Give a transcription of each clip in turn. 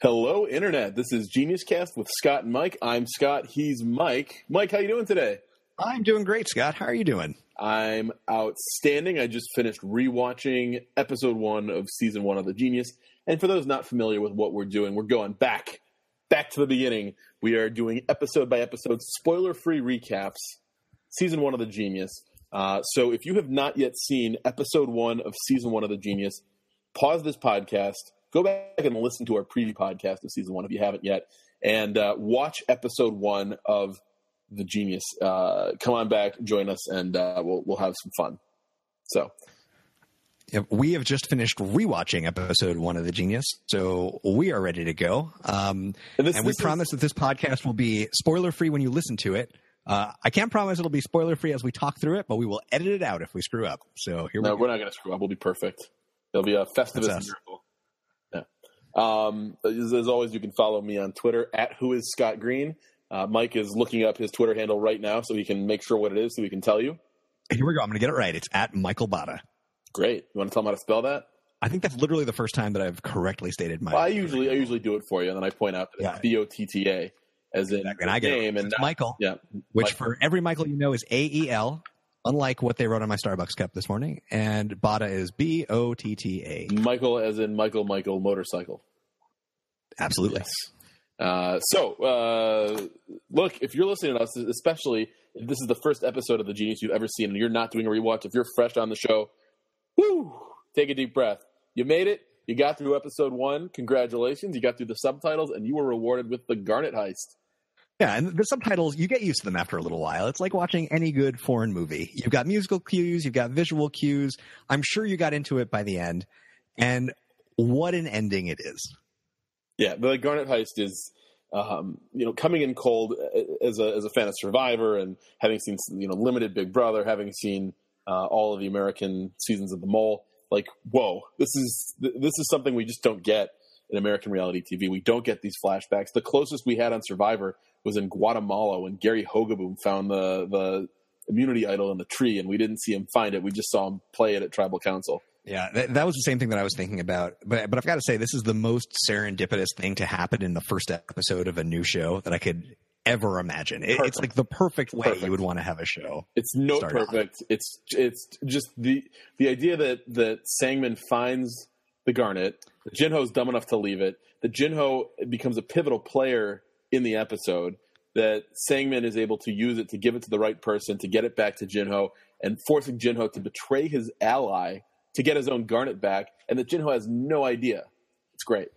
Hello, Internet. This is Genius Cast with Scott and Mike. I'm Scott. He's Mike. Mike, how you doing today? I'm doing great, Scott. How are you doing? I'm outstanding. I just finished rewatching episode one of season one of The Genius. And for those not familiar with what we're doing, we're going back, back to the beginning. We are doing episode by episode, spoiler free recaps, season one of The Genius. Uh, so if you have not yet seen episode one of season one of The Genius, pause this podcast, go back and listen to our preview podcast of season one if you haven't yet, and uh, watch episode one of The Genius. Uh, come on back, join us, and uh, we'll we'll have some fun. So. Yeah, we have just finished rewatching episode one of The Genius, so we are ready to go. Um, and, this, and we promise is... that this podcast will be spoiler free when you listen to it. Uh, I can't promise it'll be spoiler free as we talk through it, but we will edit it out if we screw up. So here no, we we're not going to screw up. We'll be perfect. It'll be a Festivus miracle. Um, as, as, always, you can follow me on Twitter at Who is Scott Green. Uh, Mike is looking up his Twitter handle right now so he can make sure what it is so he can tell you. Here we go. I'm going to get it right. It's at Michael Botta. Great. You want to tell him how to spell that? I think that's literally the first time that I've correctly stated my. Well, I usually I usually do it for you, and then I point out that yeah. it's B O T T A as in and I get name it. and not, Michael. Yeah, which Michael. for every Michael you know is A E L, unlike what they wrote on my Starbucks cup this morning. And Botta is B O T T A. Michael, as in Michael Michael motorcycle. Absolutely. Yes. Uh, so, uh, look, if you're listening to us, especially if this is the first episode of The Genius you've ever seen and you're not doing a rewatch, if you're fresh on the show, woo, take a deep breath. You made it. You got through episode one. Congratulations. You got through the subtitles and you were rewarded with the Garnet Heist. Yeah, and the subtitles, you get used to them after a little while. It's like watching any good foreign movie. You've got musical cues, you've got visual cues. I'm sure you got into it by the end. And what an ending it is. Yeah, the Garnet Heist is, um, you know, coming in cold uh, as a, as a fan of Survivor and having seen, you know, limited Big Brother, having seen uh, all of the American seasons of The Mole. Like, whoa, this is this is something we just don't get in American reality TV. We don't get these flashbacks. The closest we had on Survivor was in Guatemala when Gary Hogeboom found the the immunity idol in the tree, and we didn't see him find it. We just saw him play it at tribal council. Yeah, that, that was the same thing that I was thinking about. But but I've got to say, this is the most serendipitous thing to happen in the first episode of a new show that I could ever imagine. It, it's like the perfect way perfect. you would want to have a show. It's no perfect. Off. It's it's just the the idea that that Sangman finds the Garnet. Jinho's dumb enough to leave it. The Jinho becomes a pivotal player in the episode. That Sangman is able to use it to give it to the right person to get it back to Jinho and forcing Jinho to betray his ally to get his own Garnet back, and that Jinho has no idea. It's great.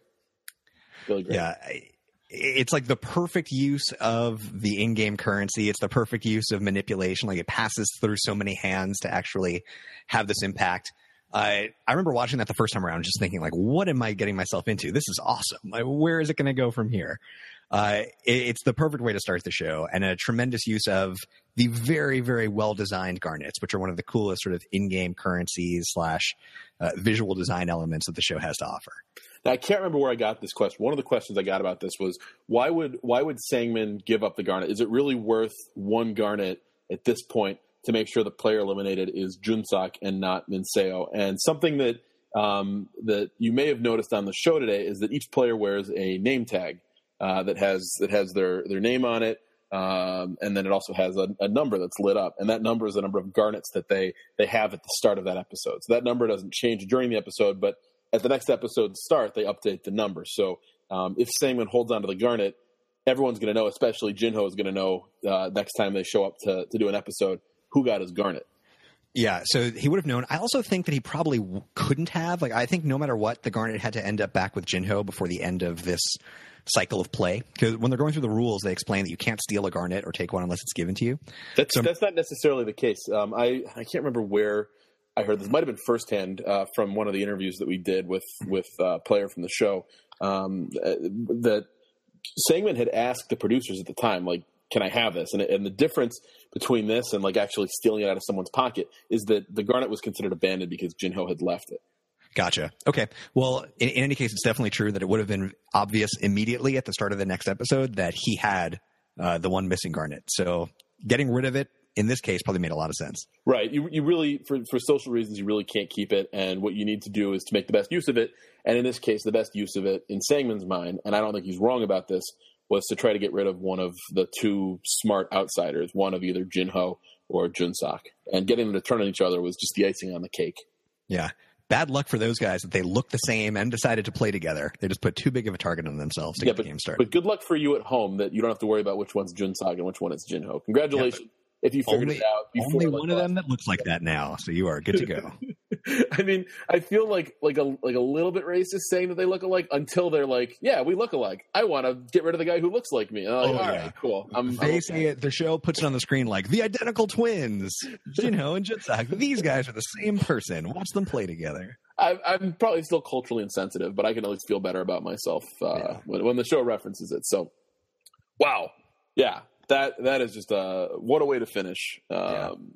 Really great. Yeah. I, it's like the perfect use of the in-game currency. It's the perfect use of manipulation. Like it passes through so many hands to actually have this impact. I I remember watching that the first time around, just thinking like, what am I getting myself into? This is awesome. Like, where is it going to go from here? Uh, it, it's the perfect way to start the show, and a tremendous use of the very very well designed garnets, which are one of the coolest sort of in-game currencies slash uh, visual design elements that the show has to offer. Now I can't remember where I got this question. One of the questions I got about this was why would why would Sangman give up the garnet? Is it really worth one garnet at this point to make sure the player eliminated is Junsak and not Minseo? And something that um, that you may have noticed on the show today is that each player wears a name tag uh, that has that has their their name on it. Um, and then it also has a, a, number that's lit up, and that number is the number of garnets that they they have at the start of that episode. So that number doesn't change during the episode, but at the next episode start, they update the number. So um, if Sangman holds onto the Garnet, everyone's going to know, especially Jinho is going to know uh, next time they show up to, to do an episode who got his Garnet. Yeah, so he would have known. I also think that he probably couldn't have. Like, I think no matter what, the Garnet had to end up back with Jinho before the end of this cycle of play. Because when they're going through the rules, they explain that you can't steal a Garnet or take one unless it's given to you. That's so, that's not necessarily the case. Um, I I can't remember where I heard this might have been firsthand uh, from one of the interviews that we did with with uh, a player from the show um, uh, that Sangman had asked the producers at the time, like, "Can I have this?" And, and the difference between this and like actually stealing it out of someone's pocket is that the garnet was considered abandoned because Jinho had left it. Gotcha. Okay. Well, in, in, any case, it's definitely true that it would have been obvious immediately at the start of the next episode that he had uh, the one missing garnet. So getting rid of it in this case probably made a lot of sense. Right. You you really for for social reasons you really can't keep it, and what you need to do is to make the best use of it. And in this case, the best use of it, in Sangman's mind, and I don't think he's wrong about this, was to try to get rid of one of the two smart outsiders, one of either Jinho or Junsock, and getting them to turn on each other was just the icing on the cake. Yeah. Bad luck for those guys that they look the same and decided to play together. They just put too big of a target on themselves to Yeah, get but, the game started. but good luck for you at home that you don't have to worry about which one's Junsock and which one is Jinho. Congratulations if you figured only it out. Before, only like, one of them that looks like that now, so you are good to go. I mean, I feel like like a like a little bit racist saying that they look alike until they're like, yeah, we look alike. I want to get rid of the guy who looks like me. Like, Oh, all yeah. right, cool. I'm, I'm they okay. say it. The show puts it on the screen like the identical twins, Jinho and Junsak. These guys are the same person. Watch them play together. I, I'm probably still culturally insensitive, but I can at least feel better about myself uh, Yeah. when, when the show references it. So, wow, yeah, that that is just a what a way to finish. Um,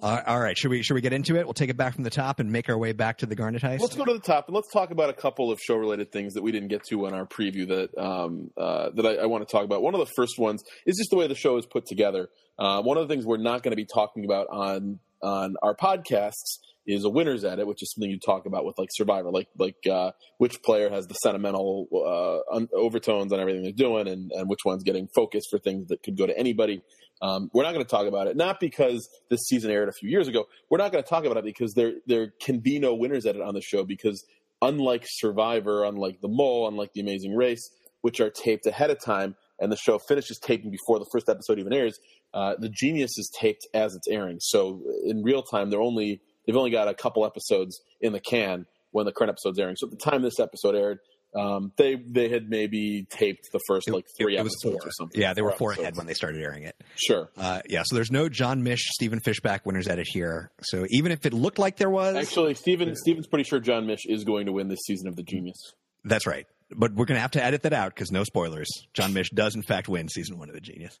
Uh, all right, should we should we get into it? We'll take it back from the top and make our way back to the Garnet heist. Let's go to the top and let's talk about a couple of show related things that we didn't get to on our preview that um, uh, that I, I want to talk about. One of the first ones is just the way the show is put together. Uh, one of the things we're not going to be talking about on on our podcasts is a winners edit, which is something you talk about with like Survivor, like like uh, which player has the sentimental uh, overtones on everything they're doing, and, and which one's getting focused for things that could go to anybody. Um, we're not going to talk about it, not because this season aired a few years ago. We're not going to talk about it because there there can be no winners edit on the show because unlike Survivor, unlike The Mole, unlike The Amazing Race, which are taped ahead of time, and the show finishes taping before the first episode even airs, uh, The Genius is taped as it's airing. So in real time, they're only they've only got a couple episodes in the can when the current episode's airing. So at the time this episode aired, um, they they had maybe taped the first like three it was episodes or something. Yeah, they were Four ahead when they started airing it. Sure. Uh, yeah, so there's no John Mish, Stephen Fishbach winners edit here. So even if it looked like there was, Actually, Steven Steven's pretty sure John Mish is going to win this season of The Genius. that's right. But we're going to have to edit that out because no spoilers. John Mish does in fact win season one of the Genius.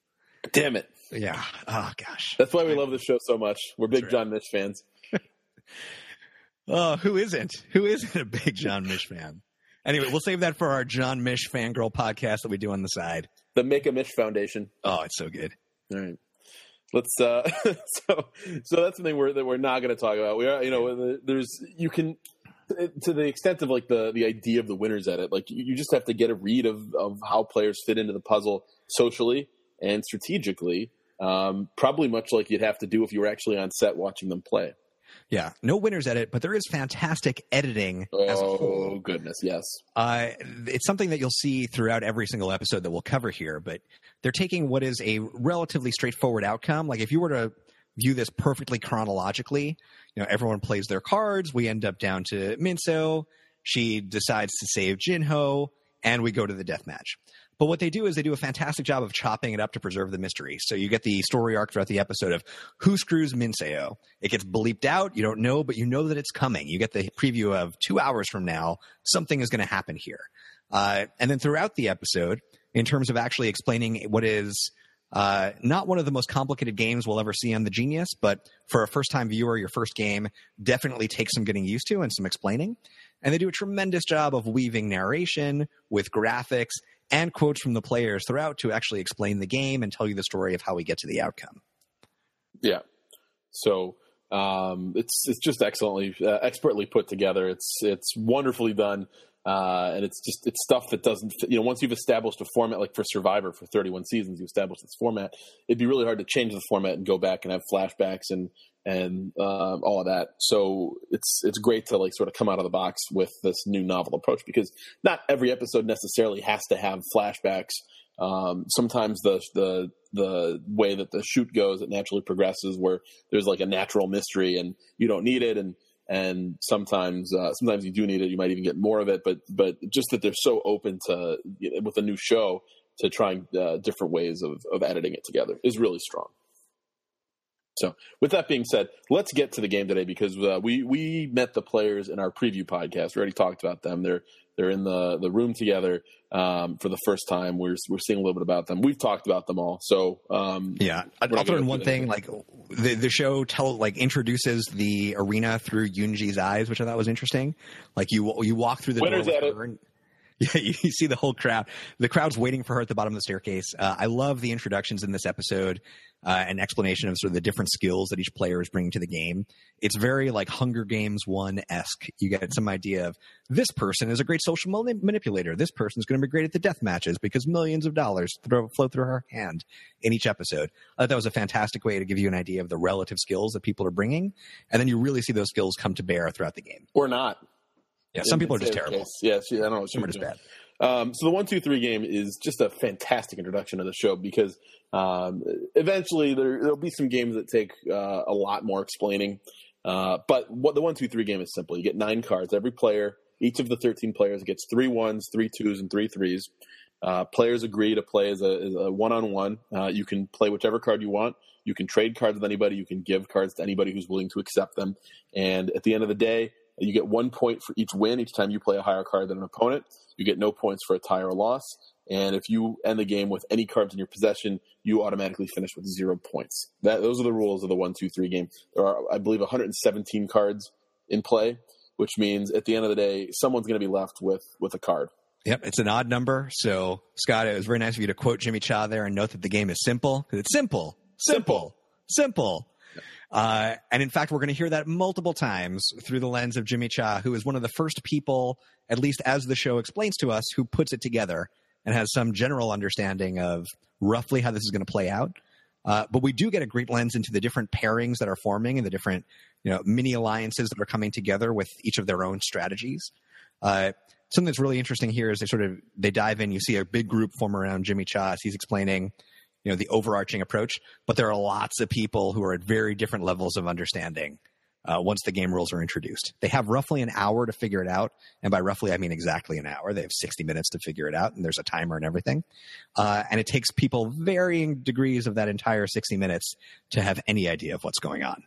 Damn it! Yeah. Oh gosh. That's why we love this show so much. We're big right. John Mish fans. Oh, who isn't? Who isn't a big John Mish fan? Anyway, we'll save that for our John Mish fangirl podcast that we do on the side. The Make a Mish Foundation. Oh, it's so good. All right. Let's uh so so that's something we're that we're not going to talk about. We are you know there's you can to the extent of like the the idea of the winners edit like you, you just have to get a read of of how players fit into the puzzle socially and strategically um probably much like you'd have to do if you were actually on set watching them play. Yeah, no winners edit, but there is fantastic editing as a whole. Oh goodness, yes. Uh, it's something that you'll see throughout every single episode that we'll cover here, but they're taking what is a relatively straightforward outcome. Like if you were to view this perfectly chronologically, you know, everyone plays their cards. We end up down to Minseo. She decides to save Jinho, and we go to the death match. But what they do is they do a fantastic job of chopping it up to preserve the mystery. So you get the story arc throughout the episode of who screws Minseo. It gets bleeped out. You don't know, but you know that it's coming. You get the preview of two hours from now, something is going to happen here. Uh, and then throughout the episode, in terms of actually explaining what is uh, not one of the most complicated games we'll ever see on the Genius, but for a first time viewer, your first game definitely takes some getting used to and some explaining. And they do a tremendous job of weaving narration with graphics and quotes from the players throughout to actually explain the game and tell you the story of how we get to the outcome. Yeah. So um, it's it's just excellently uh, expertly put together. It's it's wonderfully done, uh, and it's just it's stuff that doesn't fit. you know once you've established a format like for Survivor for 31 seasons, you establish this format. It'd be really hard to change the format and go back and have flashbacks and and uh, all of that. So it's it's great to like sort of come out of the box with this new novel approach because not every episode necessarily has to have flashbacks. Um, sometimes the the the way that the shoot goes, it naturally progresses where there's like a natural mystery and you don't need it, and and sometimes uh, sometimes you do need it. You might even get more of it, but but just that they're so open to you know, with a new show to trying uh, different ways of of editing it together is really strong. So, with that being said, let's get to the game today because uh, we we met the players in our preview podcast. We already talked about them. They're they're in the the room together um, for the first time. We're we're seeing a little bit about them. We've talked about them all. So um, Yeah, I'll throw in one thing. Like the the show tell like introduces the arena through Yunji's eyes, which I thought was interesting. Like you you walk through the Winners door and- Yeah, you, see the whole crowd. The crowd's waiting for her at the bottom of the staircase. Uh, I love the introductions in this episode, uh, an explanation of sort of the different skills that each player is bringing to the game. It's very like Hunger Games one esque. You get some idea of this person is a great social mani- manipulator. This person's going to be great at the death matches because millions of dollars throw, flow through her hand in each episode. I thought that was a fantastic way to give you an idea of the relative skills that people are bringing, and then you really see those skills come to bear throughout the game. Or not. Yeah, some people are just terrible. Case. Yes, yeah, I don't know. Some are just doing. bad. Um, so the one, two, three game is just a fantastic introduction to the show because um, eventually there, there'll be some games that take uh, a lot more explaining. Uh, but what the one, two, three game is simple. You get nine cards. Every player, each of the thirteen players, gets three ones, three twos, and three threes. Uh, players agree to play as a, one-on-one. Uh, you can play whichever card you want. You can trade cards with anybody. You can give cards to anybody who's willing to accept them. And at the end of the day, you get one point for each win. Each time you play a higher card than an opponent, you get no points for a tie or a loss. And if you end the game with any cards in your possession, you automatically finish with zero points. That those are the rules of the one, two, three game. There are, I believe, 117 cards in play, which means at the end of the day, someone's going to be left with with a card. Yep, it's an odd number. So, Scott, it was very nice of you to quote Jimmy Cha there and note that the game is simple it's simple, simple, simple. Uh, and in fact, we're going to hear that multiple times through the lens of Jimmy Cha, who is one of the first people, at least as the show explains to us, who puts it together and has some general understanding of roughly how this is going to play out. Uh, but we do get a great lens into the different pairings that are forming and the different, you know, mini alliances that are coming together with each of their own strategies. Uh, something that's really interesting here is they sort of they dive in. You see a big group form around Jimmy Cha as he's explaining, you know, the overarching approach. But there are lots of people who are at very different levels of understanding uh, once the game rules are introduced. They have roughly an hour to figure it out, and by roughly I mean exactly an hour. They have sixty minutes to figure it out, and there's a timer and everything. Uh, and it takes people varying degrees of that entire sixty minutes to have any idea of what's going on.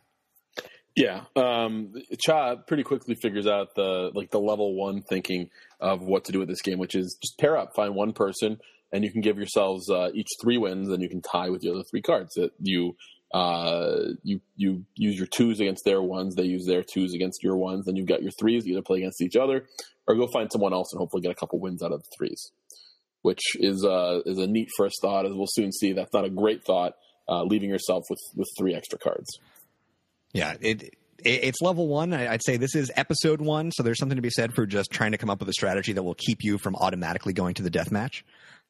Yeah, um, Cha pretty quickly figures out the like the level one thinking of what to do with this game, which is just pair up, find one person, and you can give yourselves uh, each three wins, and you can tie with the other three cards. That you uh, you you use your twos against their ones, they use their twos against your ones, then you've got your threes. You either play against each other or go find someone else and hopefully get a couple wins out of the threes, which is uh, is a neat first thought. As we'll soon see, that's not a great thought. Uh, leaving yourself with with three extra cards. Yeah, it, it it's level one. I'd say this is episode one, so there's something to be said for just trying to come up with a strategy that will keep you from automatically going to the death match.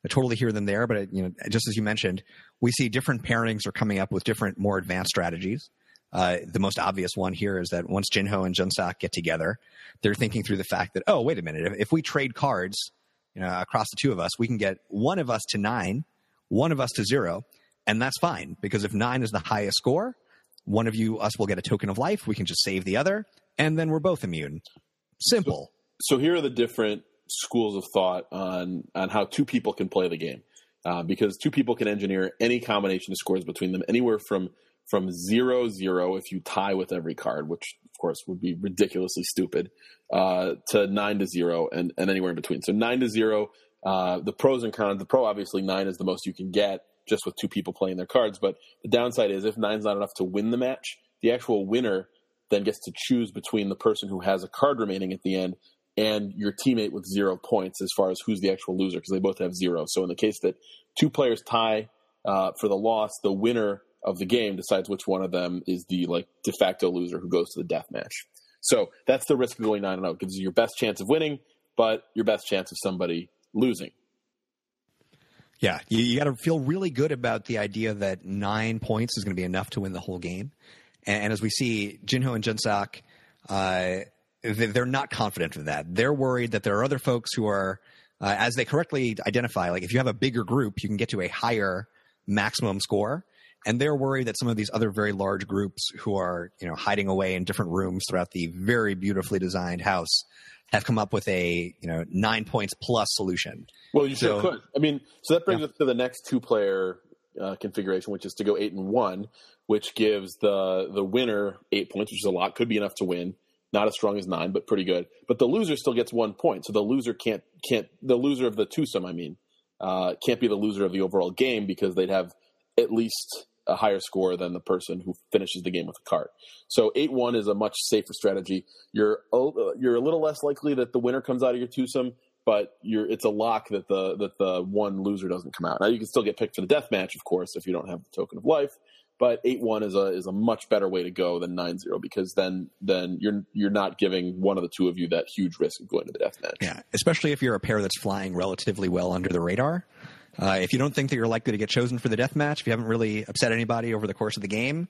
I totally hear them there, but uh, you know, just as you mentioned, we see different pairings are coming up with different, more advanced strategies. Uh, the most obvious one here is that once Jinho and Junsak get together, they're thinking through the fact that, oh, wait a minute, if, if we trade cards, you know, across the two of us, we can get one of us to nine, one of us to zero, and that's fine because if nine is the highest score, one of you us will get a token of life. We can just save the other, and then we're both immune. Simple. so here are the different schools of thought on on how two people can play the game. Uh, because two people can engineer any combination of scores between them anywhere from from zero zero if you tie with every card which of course would be ridiculously stupid uh, to nine to zero and, and anywhere in between. So nine to zero uh, the pros and cons the pro obviously nine is the most you can get just with two people playing their cards but the downside is if nine's not enough to win the match the actual winner then gets to choose between the person who has a card remaining at the end and your teammate with zero points as far as who's the actual loser because they both have zero. So in the case that two players tie uh, for the loss, the winner of the game decides which one of them is the like de facto loser who goes to the death match. So that's the risk of going nine and zero. It gives you your best chance of winning, but your best chance of somebody losing. Yeah, you, you got to feel really good about the idea that nine points is going to be enough to win the whole game. And, and as we see, Jinho and Junsak, uh, they're not confident of that. They're worried that there are other folks who are, uh, as they correctly identify, like if you have a bigger group, you can get to a higher maximum score. And they're worried that some of these other very large groups who are, you know, hiding away in different rooms throughout the very beautifully designed house have come up with a, you know, nine points plus solution. Well, you sure So- could. I mean, so that brings Yeah. us to the next two player uh, configuration, which is to go eight and one, which gives the the winner eight points, which is a lot. Could be enough to win. Not as strong as nine, but pretty good. But the loser still gets one point. So the loser can't can't the loser of the twosome, I mean, uh, can't be the loser of the overall game because they'd have at least a higher score than the person who finishes the game with a card. So eight one is a much safer strategy. You're a- you're a little less likely that the winner comes out of your twosome, but you're it's a lock that the that the one loser doesn't come out. Now you can still get picked for the death match, of course, if you don't have the token of life. But eight one is a is a much better way to go than 9-0 because then then you're you're not giving one of the two of you that huge risk of going to the death match. Yeah, especially if you're a pair that's flying relatively well under the radar. Uh, if you don't think that you're likely to get chosen for the death match, if you haven't really upset anybody over the course of the game,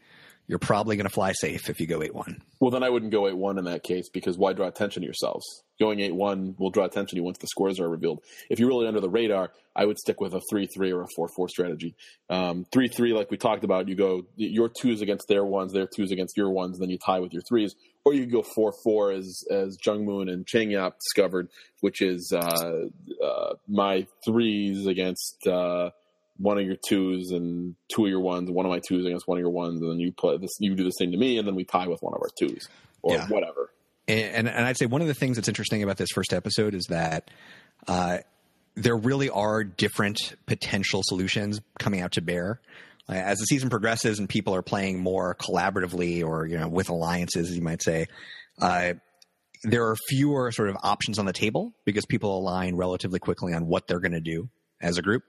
you're probably going to fly safe if you go 8 1. Well, then I wouldn't go 8 1 in that case because why draw attention to yourselves? Going 8 1 will draw attention to you once the scores are revealed. If you're really under the radar, I would stick with a 3 3 or a 4 4 strategy. 3 um, 3, like we talked about, you go your twos against their ones, their twos against your ones, then you tie with your threes. Or you go 4 4 as, as Jung Moon and Chang Yap discovered, which is uh, uh, my threes against. Uh, one of your twos and two of your ones, one of my twos against one of your ones, and then you play this. You do the same to me, and then we tie with one of our twos or yeah. whatever. And, and, I'd say one of the things that's interesting about this first episode is that uh, there really are different potential solutions coming out to bear. As the season progresses and people are playing more collaboratively or you know with alliances, you might say, uh, there are fewer sort of options on the table because people align relatively quickly on what they're going to do as a group.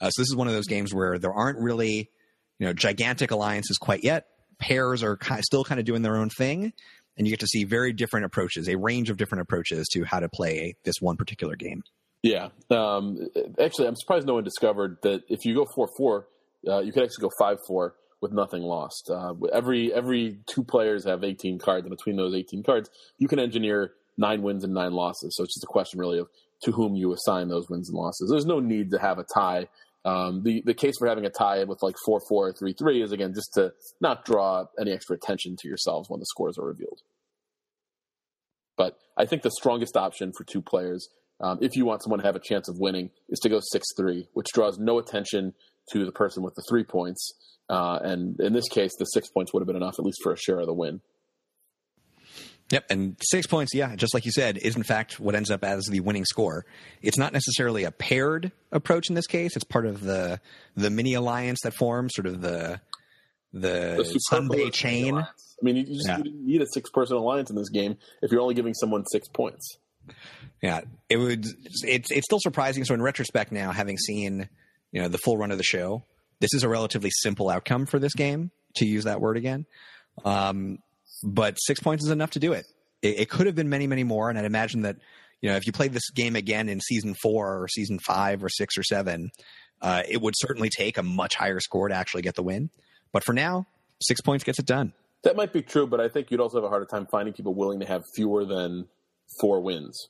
Uh, so this is one of those games where there aren't really, you know, gigantic alliances quite yet. Pairs are still kind of doing their own thing, and you get to see very different approaches, a range of different approaches to how to play this one particular game. Yeah, um, actually, I'm surprised no one discovered that if you go four four, uh, you could actually go five four with nothing lost. Uh, every every two players have 18 cards, and between those 18 cards, you can engineer nine wins and nine losses. So it's just a question really of to whom you assign those wins and losses. There's no need to have a tie um, the the case for having a tie with like four four three three is again just to not draw any extra attention to yourselves when the scores are revealed. But I think the strongest option for two players, um, if you want someone to have a chance of winning, is to go six three, which draws no attention to the person with the three points. Uh, and in this case, the six points would have been enough at least for a share of the win. Yep, and six points, yeah, just like you said, is in fact what ends up as the winning score. It's not necessarily a paired approach in this case. It's part of the the mini alliance that forms, sort of the the, the Sunday chain. I mean, you just yeah. you need a six person alliance in this game if you're only giving someone six points. Yeah, it would. It's it's still surprising. So in retrospect, now having seen you know the full run of the show, this is a relatively simple outcome for this game. To use that word again, um, but six points is enough to do it. it. It could have been many, many more, and I'd imagine that you know if you played this game again in season four or season five or six or seven, uh, it would certainly take a much higher score to actually get the win. But for now, six points gets it done. That might be true, but I think you'd also have a harder time finding people willing to have fewer than four wins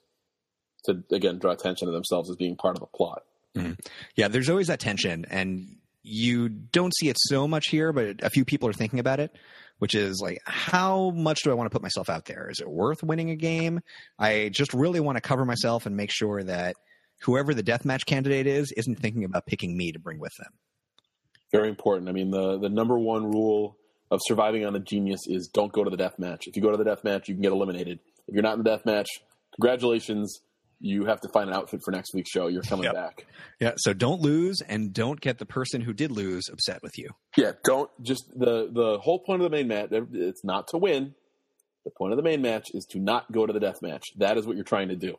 to again draw attention to themselves as being part of the plot. Mm-hmm. Yeah, there's always that tension, and you don't see it so much here, but a few people are thinking about it which is like, how much do I want to put myself out there? Is it worth winning a game? I just really want to cover myself and make sure that whoever the deathmatch candidate is isn't thinking about picking me to bring with them. Very important. I mean, the the number one rule of surviving on a genius is don't go to the death match. If you go to the death match, you can get eliminated. If you're not in the death match, congratulations you have to find an outfit for next week's show. You're coming yep. back. Yeah. So don't lose and don't get the person who did lose upset with you. Yeah. Don't just the the whole point of the main match. It's not to win. The point of the main match is to not go to the death match. That is what you're trying to do.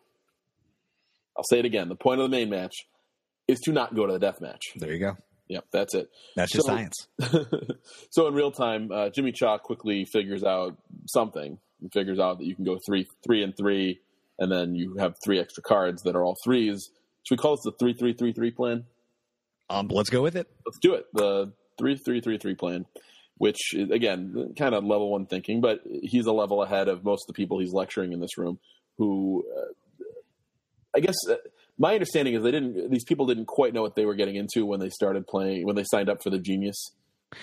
I'll say it again. The point of the main match is to not go to the death match. There you go. Yep, that's it. That's just so, science. so in real time, uh, Jimmy Cha quickly figures out something. He figures out that you can go three, three and three and then you have three extra cards that are all threes. Should we call this the three three three three plan? Um, let's go with it. Let's do it. The three three three three plan, which is, again kind of level one thinking, but he's a level ahead of most of the people he's lecturing in this room. Who, uh, I guess, uh, my understanding is they didn't. These people didn't quite know what they were getting into when they started playing when they signed up for the Genius.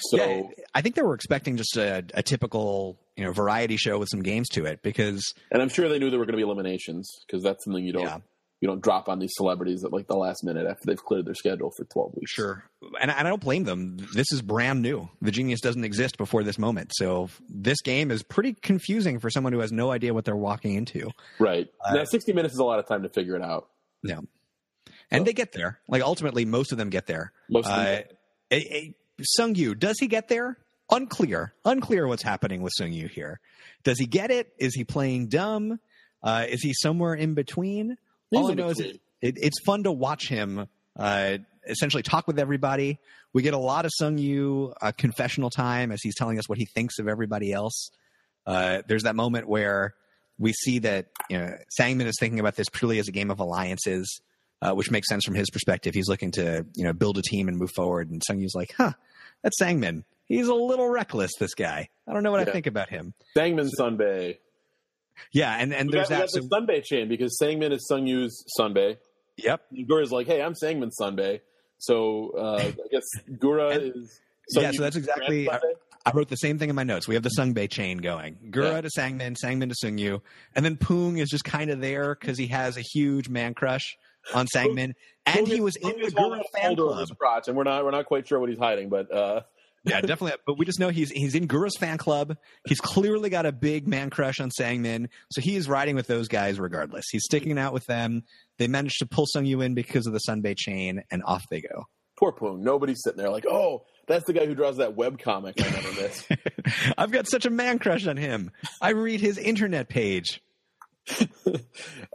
So yeah, I think they were expecting just a, a, typical you know variety show with some games to it because and I'm sure they knew there were going to be eliminations because that's something you don't yeah. you don't drop on these celebrities at like the last minute after they've cleared their schedule for 12 weeks. Sure, and, and I don't blame them. This is brand new. The Genius doesn't exist before this moment, so this game is pretty confusing for someone who has no idea what they're walking into. Right. Uh, now, 60 minutes is a lot of time to figure it out. Yeah. And so. they get there. Like ultimately, most of them get there. Most of them. Uh, Sung Yu, does he get there? Unclear. Unclear what's happening with Sung Yu here. Does he get it? Is he playing dumb? Uh, is he somewhere in between? All I know is it, it, it's fun to watch him uh, essentially talk with everybody. We get a lot of Sung Yu uh, confessional time as he's telling us what he thinks of everybody else. Uh, there's that moment where we see that you know, Sangmin is thinking about this purely as a game of alliances, uh, which makes sense from his perspective. He's looking to you know build a team and move forward. And Sung Yu's like, "Huh, that's Sangmin. He's a little reckless. This guy. I don't know what yeah. I think about him." Sangmin so, Sunbae. Yeah, and and we there's got, that so, Sunbae chain because Sangmin is Sung Yu's Sunbae. Yep. Gura's like, "Hey, I'm Sangmin Sunbae." So uh, I guess Gura and, is. Sung yeah, so that's exactly. I, wrote the same thing in my notes. We have the Sunbae chain going. Gura yeah. to Sangmin, Sangmin to Sungyu, and then Poong is just kind of there because he has a huge man crush on Sangmin, and he was in the Gura fan club. Crotch, and we're not we're not quite sure what he's hiding, but uh, yeah, definitely. But we just know he's he's in Gura's fan club. He's clearly got a big man crush on Sangmin, so he is riding with those guys regardless. He's sticking out with them. They managed to pull Sung Yu in because of the Sunbae chain, and off they go. Poor Poong. Nobody's sitting there like, oh, that's the guy who draws that web comic I never miss. I've got such a man crush on him. I read his internet page.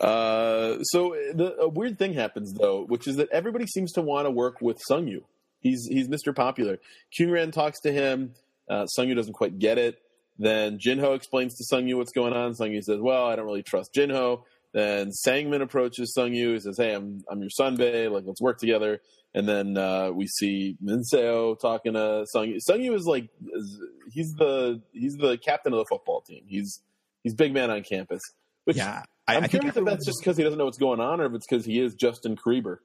uh, so the, a weird thing happens though, which is that everybody seems to want to work with Sung Yu. He's he's Mr. Popular. Kyungran talks to him. Uh, Sung Yu doesn't quite get it. Then Jinho explains to Sung Yu what's going on. Sung Yu says, "Well, I don't really trust Jinho." Then Sangmin approaches Sung Yu. He says, "Hey, I'm I'm your Sunbae. Like, let's work together." And then uh, we see Minseo talking to Sung Yu. Sung Yu is like he's the he's the captain of the football team. He's he's big man on campus. Which yeah, I, I'm I curious if that's just because he doesn't know what's going on, or if it's because he is Justin Krieber.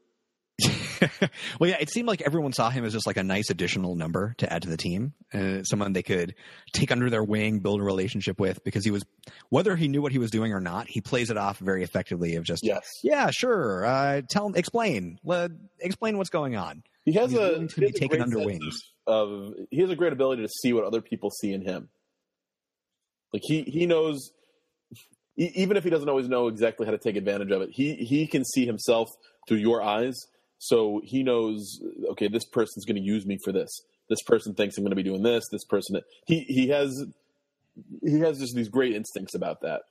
well, yeah, it seemed like everyone saw him as just like a nice additional number to add to the team, uh, someone they could take under their wing, build a relationship with, because he was, whether he knew what he was doing or not, he plays it off very effectively. Of just, yes, yeah, sure, uh, tell, explain, explain what's going on. He has He's a to be taken under wings. Of, of he has a great ability to see what other people see in him. Like he he knows even if he doesn't always know exactly how to take advantage of it, he he can see himself through your eyes so he knows, okay, this person's going to use me for this. This person thinks I'm going to be doing this. This person, he he has he has just these great instincts about that.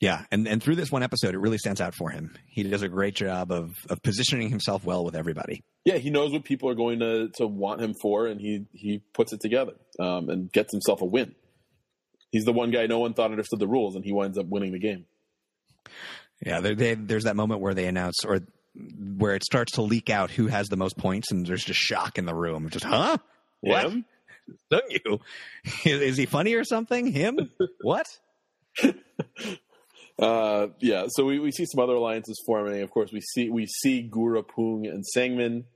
Yeah, and and through this one episode, it really stands out for him. He does a great job of of positioning himself well with everybody. Yeah, he knows what people are going to to want him for, and he he puts it together um, and gets himself a win. He's the one guy no one thought understood the rules, and he winds up winning the game. Yeah, they, they, there's that moment where they announce, or where it starts to leak out who has the most points, and there's just shock in the room. Just, huh? What? Him? Don't you? Is, is he funny or something? Him? what? uh, yeah. So we, we see some other alliances forming. Of course, we see we see Gura Poong and Sangmin,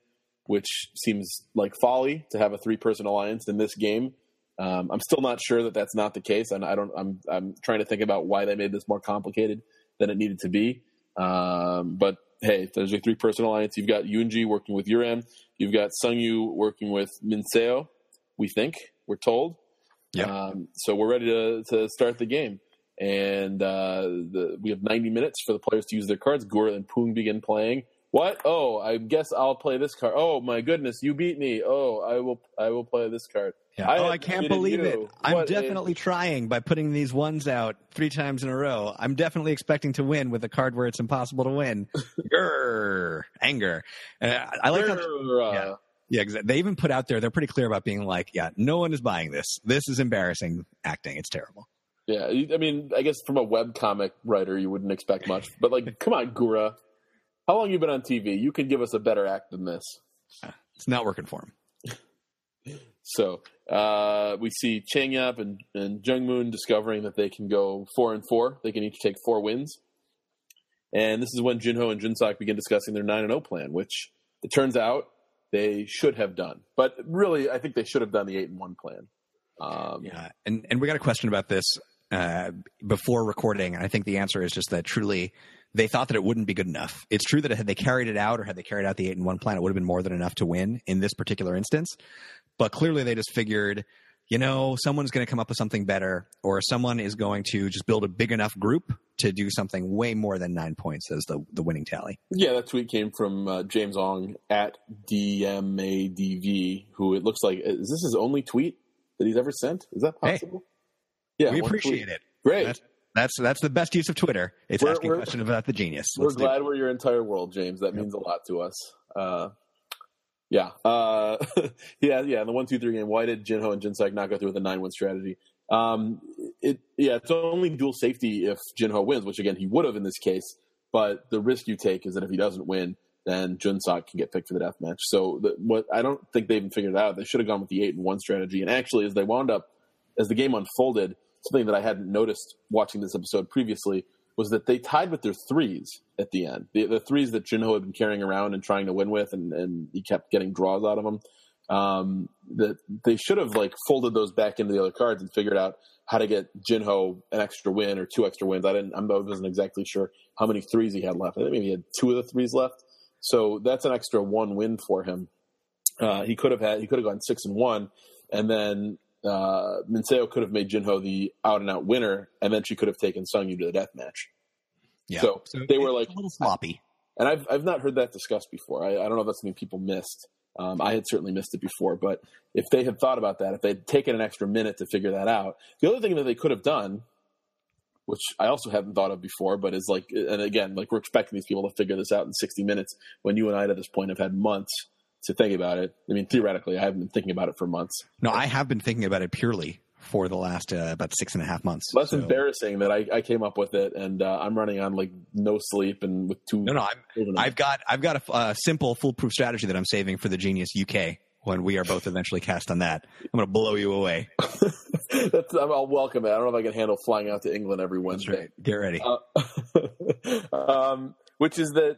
which seems like folly to have a three person alliance in this game. Um, I'm still not sure that that's not the case, and I don't. I'm I'm trying to think about why they made this more complicated than it needed to be. Um, but hey, there's your three person alliance. You've got Yoonji working with Yuram. You've got Sungyu working with Minseo. We think we're told. Yeah. Um, so we're ready to to start the game, and uh, the, we have 90 minutes for the players to use their cards. Gura and Poong begin playing. What? Oh, I guess I'll play this card. Oh my goodness, you beat me. Oh, I will. I will play this card. Yeah. I oh, I can't believe it. I'm what definitely trying by putting these ones out three times in a row. I'm definitely expecting to win with a card where it's impossible to win. Grr, anger. Uh, I like how. Yeah. Yeah, exactly. They even put out there, they're pretty clear about being like, yeah, no one is buying this. This is embarrassing acting. It's terrible. Yeah, I mean, I guess from a web comic writer, you wouldn't expect much. But, like, come on, Gura. How long you been on TV? You can give us a better act than this. It's not working for him. So uh, we see Chang Yap and, and Jung Moon discovering that they can go four and four. They can each take four wins. And this is when Jinho and Junsak begin discussing their 9 and 0 plan, which it turns out they should have done. But really, I think they should have done the 8 and 1 plan. Um, yeah. And, and we got a question about this uh, before recording. And I think the answer is just that truly they thought that it wouldn't be good enough. It's true that had they carried it out or had they carried out the 8 and 1 plan, it would have been more than enough to win in this particular instance. But clearly, they just figured, you know, someone's going to come up with something better, or someone is going to just build a big enough group to do something way more than nine points as the the winning tally. Yeah, that tweet came from uh, James Ong at DMADV, who it looks like is this his only tweet that he's ever sent? Is that possible? Hey, yeah, we appreciate tweet. it. Great. That's, That's that's the best use of Twitter. It's We're- asking a we're- question about the genius. We're Let's do glad we're your entire world, James. That means a lot to us. Uh, yeah, uh, yeah, yeah. In the one, two, three game, why did Jinho and Jinsak not go through with a nine one strategy? Um, it, yeah, it's only dual safety if Jinho wins, which again he would have in this case. But the risk you take is that if he doesn't win, then Junsak can get picked for the death match. So the, what I don't think they even figured it out. They should have gone with the eight and one strategy. And actually, as they wound up, as the game unfolded, something that I hadn't noticed watching this episode previously was that they tied with their threes at the end. The, the threes that Jinho had been carrying around and trying to win with, and, and he kept getting draws out of them. Um, that they should have like folded those back into the other cards and figured out how to get Jinho an extra win or two extra wins. I didn't. I wasn't exactly sure how many threes he had left. I think maybe he had two of the threes left. So that's an extra one win for him. Uh, he could have had. He could have gone six and one, and then uh, Minseo could have made Jinho the out and out winner, and then she could have taken Sung Yu to the death match. Yeah. So they were like- a little sloppy. And I've I've not heard that discussed before. I, I don't know if that's something people missed. Um, I had certainly missed it before, but if they had thought about that, if they'd taken an extra minute to figure that out, the other thing that they could have done, which I also hadn't thought of before, but is like, and again, like we're expecting these people to figure this out in 60 minutes when you and I at this point have had months to think about it. I mean, theoretically, I haven't been thinking about it for months. No, I have been thinking about it purely for the last uh, about six and a half months. That's So- embarrassing that I, I came up with it, and uh, I'm running on like no sleep and with two. No, no, I'm, I've got I've got a uh, simple foolproof strategy that I'm saving for the Genius UK when we are both eventually cast on that. I'm going to blow you away. That's, I'll welcome it. I don't know if I can handle flying out to England every Wednesday. right. Get ready. Uh, um, which is that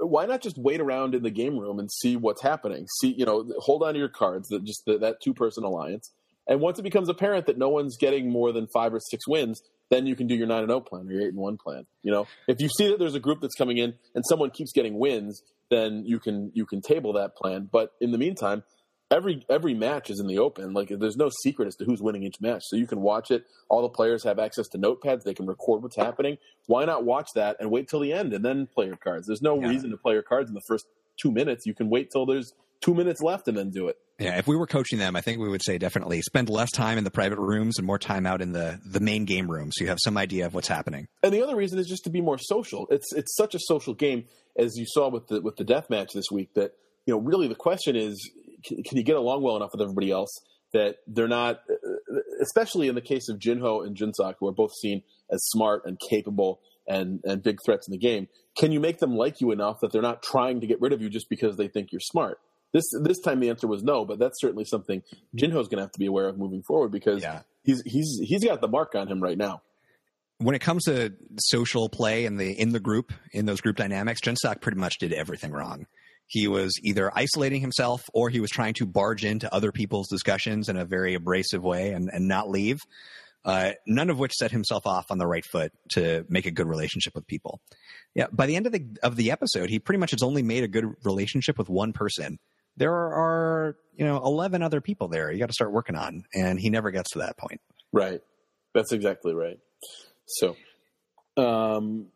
why not just wait around in the game room and see what's happening? See, you know, hold on to your cards that just the, that two person alliance. And once it becomes apparent that no one's getting more than five or six wins, then you can do your nine and zero plan or your eight and one plan. You know, if you see that there's a group that's coming in and someone keeps getting wins, then you can you can table that plan. But in the meantime, every every match is in the open. Like there's no secret as to who's winning each match, so you can watch it. All the players have access to notepads; they can record what's happening. Why not watch that and wait till the end and then play your cards? There's no Yeah. reason to play your cards in the first two minutes. You can wait till there's two minutes left and then do it. Yeah, if we were coaching them, I think we would say definitely spend less time in the private rooms and more time out in the the main game room, so you have some idea of what's happening. And the other reason is just to be more social. It's it's such a social game, as you saw with the with the death match this week. That you know, really, the question is, can, can you get along well enough with everybody else that they're not, especially in the case of Jinho and Junsak, who are both seen as smart and capable and and big threats in the game. Can you make them like you enough that they're not trying to get rid of you just because they think you're smart? This this time the answer was no, but that's certainly something Jinho's going to have to be aware of moving forward because Yeah. he's he's he's got the mark on him right now. When it comes to social play and the in the group in those group dynamics, Junsak pretty much did everything wrong. He was either isolating himself or he was trying to barge into other people's discussions in a very abrasive way and, and not leave. Uh, none of which set himself off on the right foot to make a good relationship with people. Yeah, by the end of the of the episode, he pretty much has only made a good relationship with one person. There are, you know, eleven other people there. You got to start working on, and he never gets to that point. Right. That's exactly right. So, um,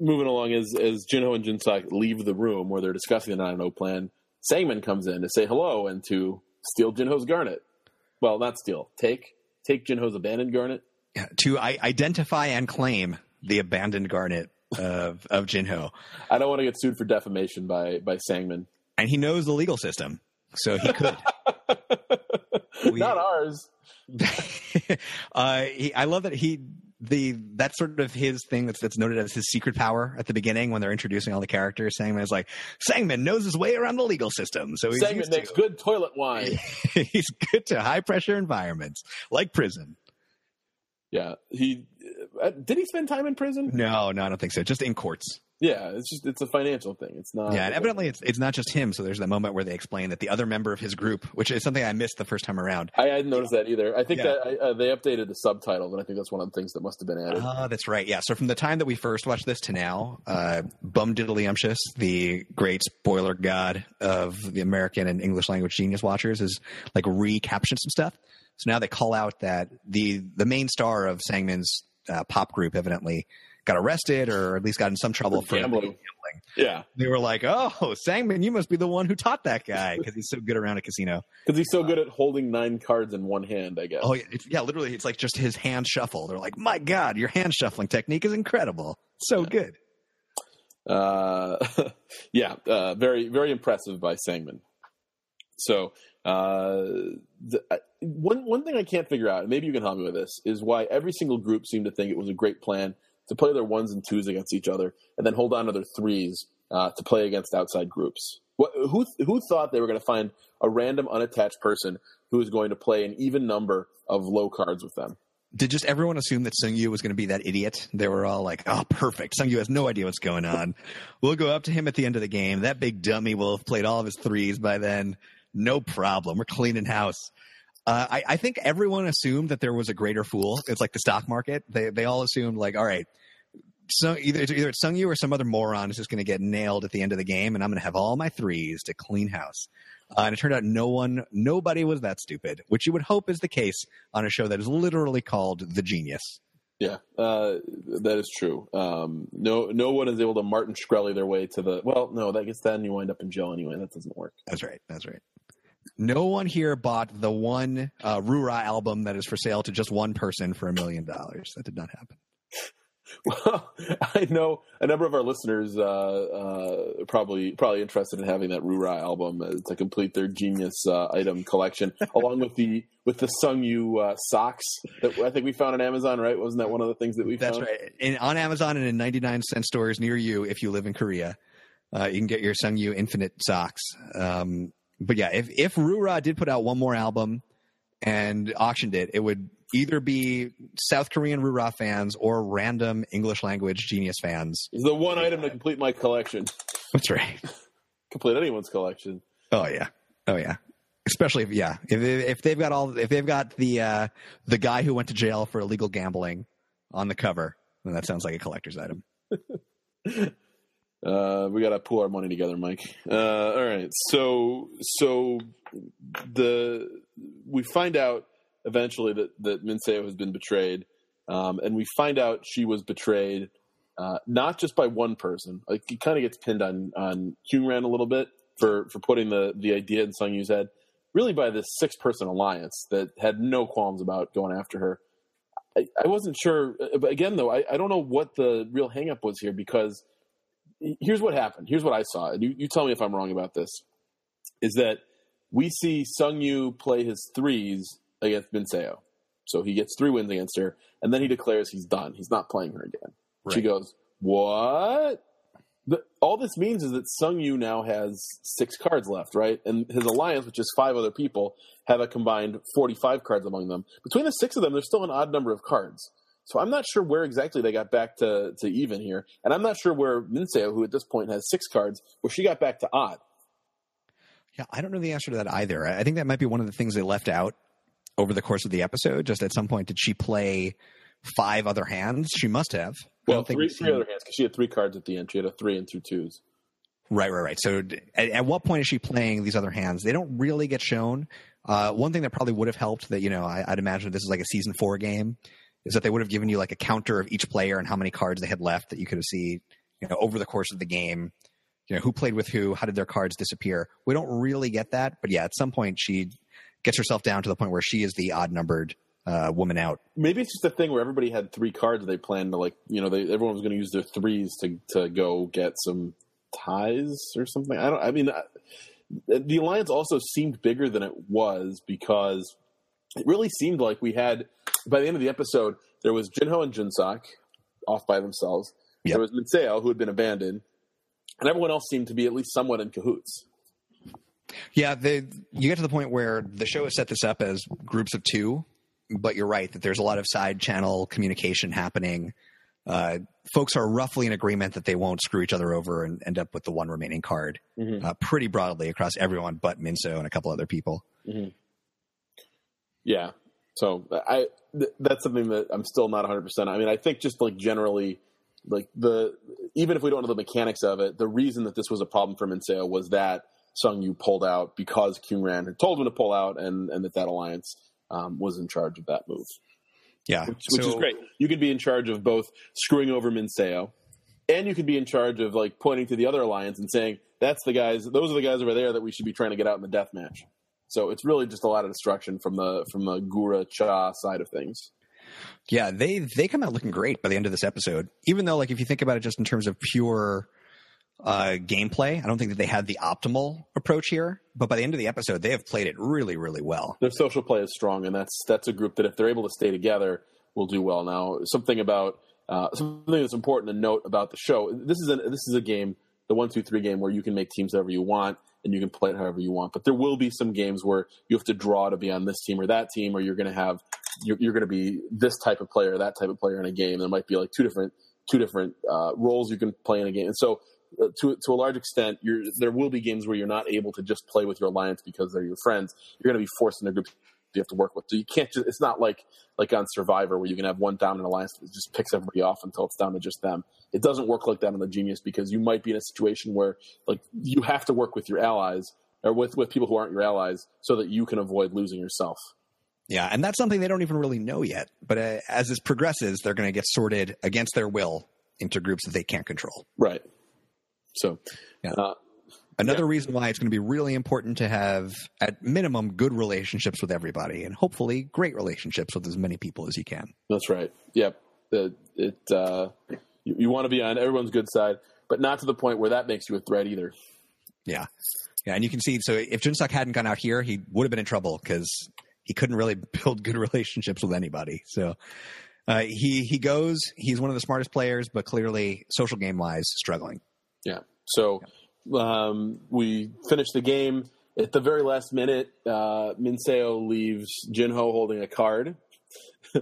moving along as as Jinho and Jinsak leave the room where they're discussing the 9 plan, Sangman comes in to say hello and to steal Jinho's garnet. Well, not steal. Take take Jinho's abandoned garnet. Yeah, to I- identify and claim the abandoned garnet of of Jinho, I don't want to get sued for defamation by by Sangman. and he knows the legal system, so he could. We- not ours. uh, he, I love that he the that's sort of his thing that's that's noted as his secret power at the beginning when they're introducing all the characters. Sangman is like Sangman knows his way around the legal system, so he's Sangman makes to- good toilet wine. he's good to high pressure environments like prison. yeah, he uh, did he spend time in prison? No, no, I don't think so. Just in courts. Yeah, it's just it's a financial thing. It's not. Yeah, and evidently it's it's not just him. So there's that moment where they explain that the other member of his group, which is something I missed the first time around. I hadn't noticed that either. I think Yeah. that I, uh, they updated the subtitle, and I think that's one of the things that must have been added. Oh, that's right. Yeah. So from the time that we first watched this to now, uh, Bum Diddlyumptious, the great spoiler god of the American and English language genius watchers, is like recaptioned some stuff. So now they call out that the the main star of Sangman's uh, pop group evidently got arrested or at least got in some trouble for Gambling. gambling. Yeah, They were like, "Oh, Sangman, you must be the one who taught that guy because he's so good around a casino." because he's so good at holding nine cards in one hand. I guess. Oh, yeah, yeah, literally, it's like just his hand shuffle. They're like, "My God, your hand shuffling technique is incredible, so good." Uh, yeah, uh, very very impressive by Sangman. So uh, the, I- one one thing I can't figure out, and maybe you can help me with this, is why every single group seemed to think it was a great plan to play their ones and twos against each other, and then hold on to their threes uh, to play against outside groups. What, who who thought they were going to find a random unattached person who was going to play an even number of low cards with them? Did just everyone assume that Sung Yu was going to be that idiot? They were all like, "Oh, perfect. Sung Yu has no idea what's going on. We'll go up to him at the end of the game. That big dummy will have played all of his threes by then. No problem. We're cleaning house." Uh, I, I think everyone assumed that there was a greater fool. It's like the stock market. They they all assumed like, all right, so either either it's Sung Yu or some other moron is just going to get nailed at the end of the game, and I'm going to have all my threes to clean house. Uh, and it turned out no one, nobody was that stupid, which you would hope is the case on a show that is literally called The Genius. Yeah, uh, that is true. Um, no, no one is able to Martin Shkreli their way to the. Well, no, I guess then you wind up in jail anyway. That doesn't work. That's right. That's right. No one here bought the one uh, Rura album that is for sale to just one person for a million dollars. That did not happen. Well, I know a number of our listeners uh, uh, probably probably interested in having that Rura album uh, to complete their genius uh, item collection, along with the with the Sung Yu uh, socks that I think we found on Amazon. Right? Wasn't that one of the things that we That's found? right. And on Amazon and in 99 cent stores near you, if you live in Korea, uh, you can get your Sung Yu Infinite socks. Um, but yeah, if if Rura did put out one more album and auctioned it, it would either be South Korean Rura fans or random English language genius fans. It's the one item to complete my collection, That's right. complete anyone's collection. Oh yeah. Oh yeah. Especially if yeah, if if they've got all if they've got the uh, the guy who went to jail for illegal gambling on the cover, then that sounds like a collector's item. Uh, we got to pull our money together, Mike. Uh, all right. So, so the we find out eventually that that Minseo has been betrayed, um, and we find out she was betrayed uh, not just by one person. Like he kind of gets pinned on on Kyungran a little bit for for putting the the idea in Sung Yu's head, really by this six person alliance that had no qualms about going after her. I, I wasn't sure, uh, but again, though, I, I don't know what the real hangup was here because here's what happened. Here's what I saw. And you, you tell me if I'm wrong about this. Is that we see Sung Yu play his threes against Minseo. So he gets three wins against her, and then he declares he's done. He's not playing her again. She goes, What? The, all this means is that Sung Yu now has six cards left, right? And his alliance, which is five other people, have a combined 45 cards among them. Between the six of them, there's still an odd number of cards. So I'm not sure where exactly they got back to, to even here. And I'm not sure where Minseo, who at this point has six cards, where she got back to odd. Yeah, I don't know the answer to that either. I think that might be one of the things they left out over the course of the episode. Just at some point, did she play five other hands? She must have. I Well, don't three, three other hands, because she had three cards at the end. She had a three and two twos. Right, right, right. So, at, at what point is she playing these other hands? They don't really get shown. Uh, one thing that probably would have helped that you know I, I'd imagine this is like a season four game is that they would have given you like a counter of each player and how many cards they had left that you could have seen you know over the course of the game. You know who played with who, how did their cards disappear? We don't really get that, but yeah, at some point she gets herself down to the point where she is the odd numbered uh, woman out. Maybe it's just a thing where everybody had three cards. They planned to like, you know, they, everyone was going to use their threes to to go get some ties or something. I don't. I mean, I, the alliance also seemed bigger than it was because it really seemed like we had by the end of the episode there was Jinho and Jinsok off by themselves. Yep. There was Minseo who had been abandoned, and everyone else seemed to be at least somewhat in cahoots. Yeah, they, you get to the point where the show has set this up as groups of two, but you're right that there's a lot of side channel communication happening. Uh, folks are roughly in agreement that they won't screw each other over and end up with the one remaining card Mhm. uh, pretty broadly across everyone but Minseo and a couple other people. Yeah. So I th- that's something that I'm still not 100. percent I mean, I think just like generally, like the even if we don't know the mechanics of it, the reason that this was a problem for Minseo was that Sung Yu pulled out because Kyung Ran had told him to pull out, and and that that alliance um, was in charge of that move. Yeah, which, which so, is great. You could be in charge of both screwing over Minseo, and you could be in charge of like pointing to the other alliance and saying that's the guys. Those are the guys over there that we should be trying to get out in the death match. So it's really just a lot of destruction from the from the Gura Cha side of things. Yeah, they they come out looking great by the end of this episode. Even though, like, if you think about it, just in terms of pure uh, gameplay, I don't think that they had the optimal approach here. But by the end of the episode, they have played it really, really well. Their social play is strong, and that's that's a group that if they're able to stay together, will do well. Now, something about uh, something that's important to note about the show. This is a this is a game, the one two three game, where you can make teams however you want and you can play it however you want. But there will be some games where you have to draw to be on this team or that team, or you're going to have you're, you're going to be this type of player, that type of player in a game. There might be like two different two different uh, roles you can play in a game, and so. Uh, to to a large extent, there will be games where you're not able to just play with your alliance because they're your friends. You're going to be forced into groups you have to work with. So you can't just, it's not like, like on Survivor where you can have one dominant alliance that just picks everybody off until it's down to just them. It doesn't work like that on the Genius because you might be in a situation where like you have to work with your allies or with, with people who aren't your allies so that you can avoid losing yourself. Yeah, and that's something they don't even really know yet. But uh, as this progresses, they're going to get sorted against their will into groups that they can't control. Right. So, yeah. Uh, Another yeah. reason why it's going to be really important to have, at minimum, good relationships with everybody, and hopefully great relationships with as many people as you can. That's right. Yep. It, it uh, you, you want to be on everyone's good side, but not to the point where that makes you a threat either. Yeah. Yeah, and you can see. So if Junsak hadn't gone out here, he would have been in trouble because he couldn't really build good relationships with anybody. So uh, he he goes. He's one of the smartest players, but clearly, social game wise, struggling. Yeah. So um, we finish the game. At the very last minute, uh, Minseo leaves Jinho holding a card.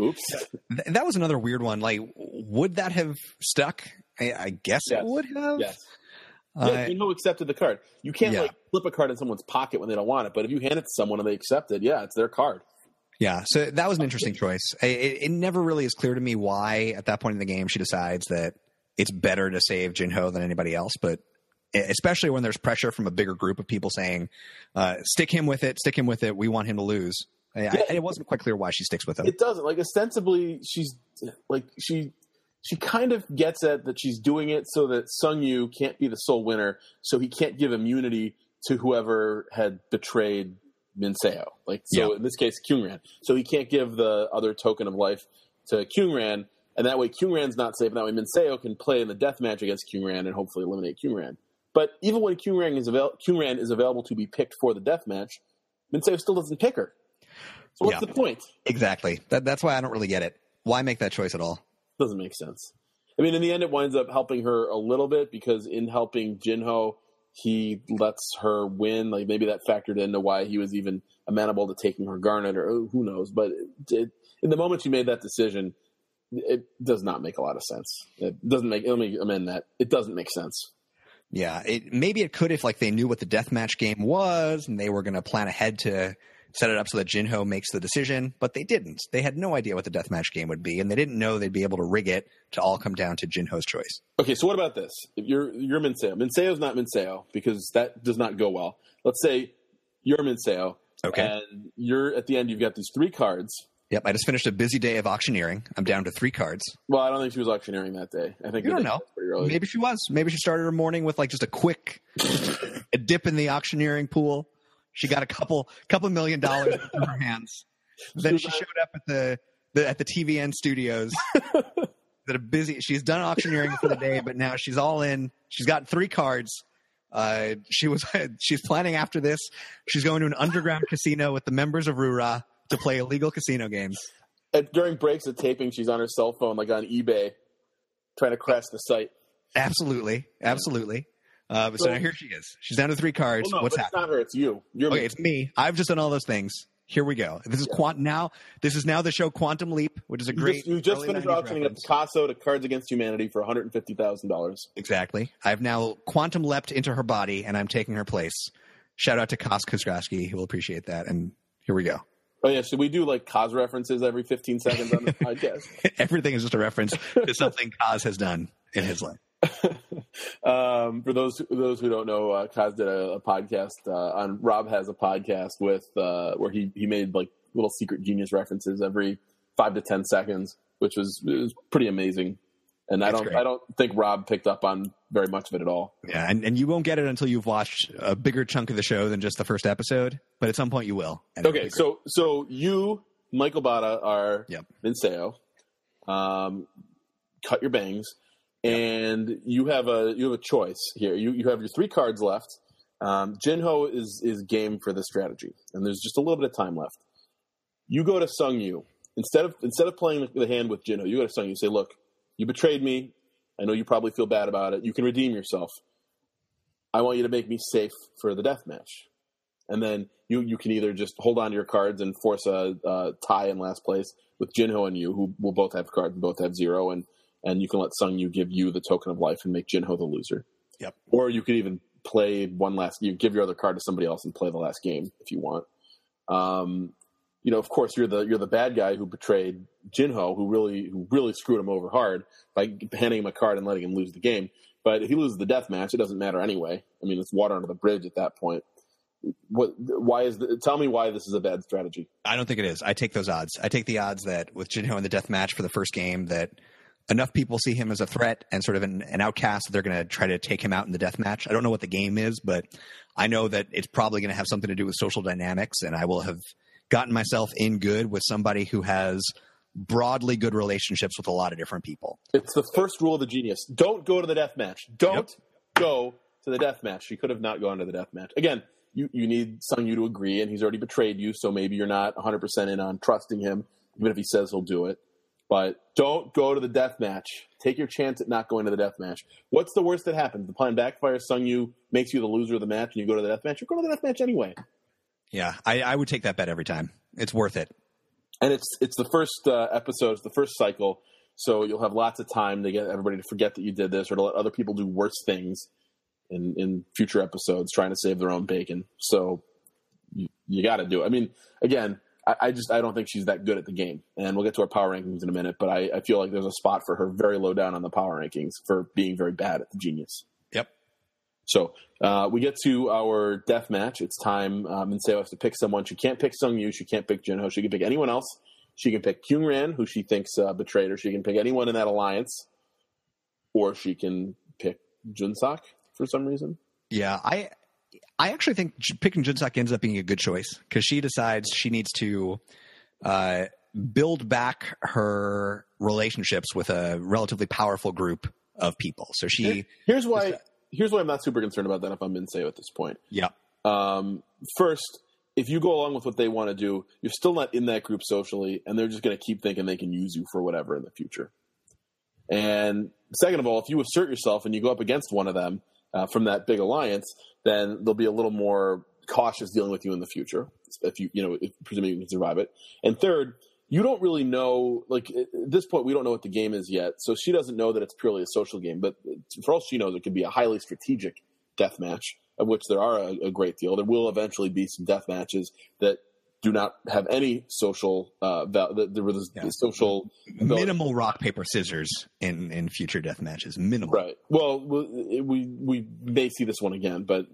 Oops. That was another weird one. Like, would that have stuck? I, I guess yes. it would have. Yes. Uh, yeah, Jinho accepted the card. You can't yeah. like flip a card in someone's pocket when they don't want it, but if you hand it to someone and they accept it, yeah, it's their card. Yeah, so that was an interesting choice. It, it, never really is clear to me why, at that point in the game, she decides that it's better to save Jinho than anybody else. But especially when there's pressure from a bigger group of people saying, uh, "Stick him with it, stick him with it. We want him to lose." Yeah. I, it wasn't quite clear why she sticks with him. It doesn't. Like ostensibly, she's like she she kind of gets at that she's doing it so that Sung Yu can't be the sole winner, so he can't give immunity to whoever had betrayed Minseo. Like so, yeah. in this case, Kyungran. So he can't give the other token of life to Kyungran, and that way Kyungran's not safe. And that way Minseo can play in the death match against Kyungran and hopefully eliminate Kyungran. But even when Kyungran is, avail- is available to be picked for the death match, Minseo still doesn't pick her. So what's yeah. the point? Exactly. That, that's why I don't really get it. Why make that choice at all? Doesn't make sense. I mean, in the end, it winds up helping her a little bit because in helping Jinho, he lets her win. Like maybe that factored into why he was even amenable to taking her garnet, or oh, who knows. But it, it, in the moment she made that decision, it does not make a lot of sense. It doesn't make. Let me amend that. It doesn't make sense. Yeah, it, maybe it could if like they knew what the deathmatch game was and they were going to plan ahead to set it up so that Jinho makes the decision, but they didn't. They had no idea what the deathmatch game would be, and they didn't know they'd be able to rig it to all come down to Jinho's choice. Okay, so what about this? If you're you're Minseo. Minseo's not Minseo because that does not go well. Let's say you're Minseo. Okay. And you're at the end. You've got these three cards Yep, I just finished a busy day of auctioneering. I'm down to three cards. Well, I don't think she was auctioneering that day. I think you don't know. Maybe she was. Maybe she started her morning with like just a quick a dip in the auctioneering pool. She got a couple couple million dollars in her hands. Then she showed up at the, the at the TVN studios. that are busy. She's done auctioneering for the day, but now she's all in. She's got three cards. Uh, she was she's planning after this. She's going to an underground casino with the members of Rura to play illegal casino games. And during breaks of taping, she's on her cell phone, like on eBay, trying to crash the site. Absolutely, absolutely. Uh, so, so, now here she is. She's down to three cards. Well, no, What's happening? It's not her. It's you. You're okay. Me. It's me. I've just done all those things. Here we go. This is quant now. This is now the show Quantum Leap, which is a great. You just, you just finished auctioning a Picasso to Cards Against Humanity for one hundred and fifty thousand dollars. Exactly. I've now quantum leapt into her body, and I'm taking her place. Shout out to Kos Kozgrowski. He will appreciate that. And here we go. Oh yeah, should we do like Kos references every 15 seconds on the podcast. Everything is just a reference to something Kos has done in his life. um, for those those who don't know, uh, Kos did a, a podcast uh, on. Rob has a podcast with uh, where he he made like little secret genius references every five to ten seconds, which was, was pretty amazing. And I don't great. I don't think Rob picked up on very much of it at all. Yeah, and, and you won't get it until you've watched a bigger chunk of the show than just the first episode, but at some point you will. Okay, so so you, Michael Bada, are Yep. Minseo. Um, cut your bangs, and you have a you have a choice here. You you have your three cards left. Um, Jinho is is game for this strategy, and there's just a little bit of time left. You go to Sung Yu instead of instead of playing the hand with Jinho. You go to Sung Yu. Say, look, you betrayed me. I know you probably feel bad about it. You can redeem yourself. I want you to make me safe for the death match and then you you can either just hold on to your cards and force a, uh tie in last place with Jinho and you, who will both have cards and both have zero, and and you can let Sung Yu give you the token of life and make Jinho the loser. Yep. Or you could even play one last. You give your other card to somebody else and play the last game if you want. Um, you know, of course, you're the you're the bad guy who betrayed Jinho, who really who really screwed him over hard by handing him a card and letting him lose the game. But if he loses the death match, it doesn't matter anyway. I mean, it's water under the bridge at that point. What? Why is? The, tell me why this is a bad strategy. I don't think it is. I take those odds. I take the odds that with Jinho in the death match for the first game, that enough people see him as a threat and sort of an, an outcast that they're going to try to take him out in the death match. I don't know what the game is, but I know that it's probably going to have something to do with social dynamics, and I will have gotten myself in good with somebody who has broadly good relationships with a lot of different people. It's the first rule of the genius. Don't go to the death match. Don't go to the death match. She could have not gone to the death match. Again, you, you need Sung Yu to agree, and he's already betrayed you, so maybe you're not 100% in on trusting him, even if he says he'll do it. But don't go to the death match. Take your chance at not going to the death match. What's the worst that happens? The plan backfires, Sung Yu makes you the loser of the match, and you go to the death match. You're going to the death match anyway. Yeah, I, I would take that bet every time. It's worth it. and it's it's the first uh, episode, it's the first cycle, so you'll have lots of time to get everybody to forget that you did this, or to let other people do worse things in in future episodes, trying to save their own bacon. So you, you got to do it. I mean, again, I, I just I don't think she's that good at the game, and we'll get to our power rankings in a minute. But I, I feel like there's a spot for her very low down on the power rankings for being very bad at the genius. So uh, we get to our death match. It's time. Um, and has to pick someone. She can't pick Sung Yu. She can't pick Jinho. She can pick anyone else. She can pick Kyung Ran, who she thinks uh, betrayed her. She can pick anyone in that alliance, or she can pick Junsak for some reason. Yeah, I I actually think picking Junsak ends up being a good choice because she decides she needs to uh, build back her relationships with a relatively powerful group of people. So she, Here's why. Here's why I'm not super concerned about that. If I'm in Minseo at this point, yeah, um, first, if you go along with what they want to do, you're still not in that group socially, and they're just going to keep thinking they can use you for whatever in the future. And second of all, if you assert yourself and you go up against one of them uh, from that big alliance, then they'll be a little more cautious dealing with you in the future. If you, you know, if, presuming you can survive it. And third, you don't really know. Like at this point, we don't know what the game is yet, so she doesn't know that it's purely a social game. But for all she knows, it could be a highly strategic death match, of which there are a, a great deal. There will eventually be some death matches that do not have any social uh, val- the, the, the, Yeah. the social minimal rock paper scissors in in future death matches. Minimal. Right. Well, we we we may see this one again, but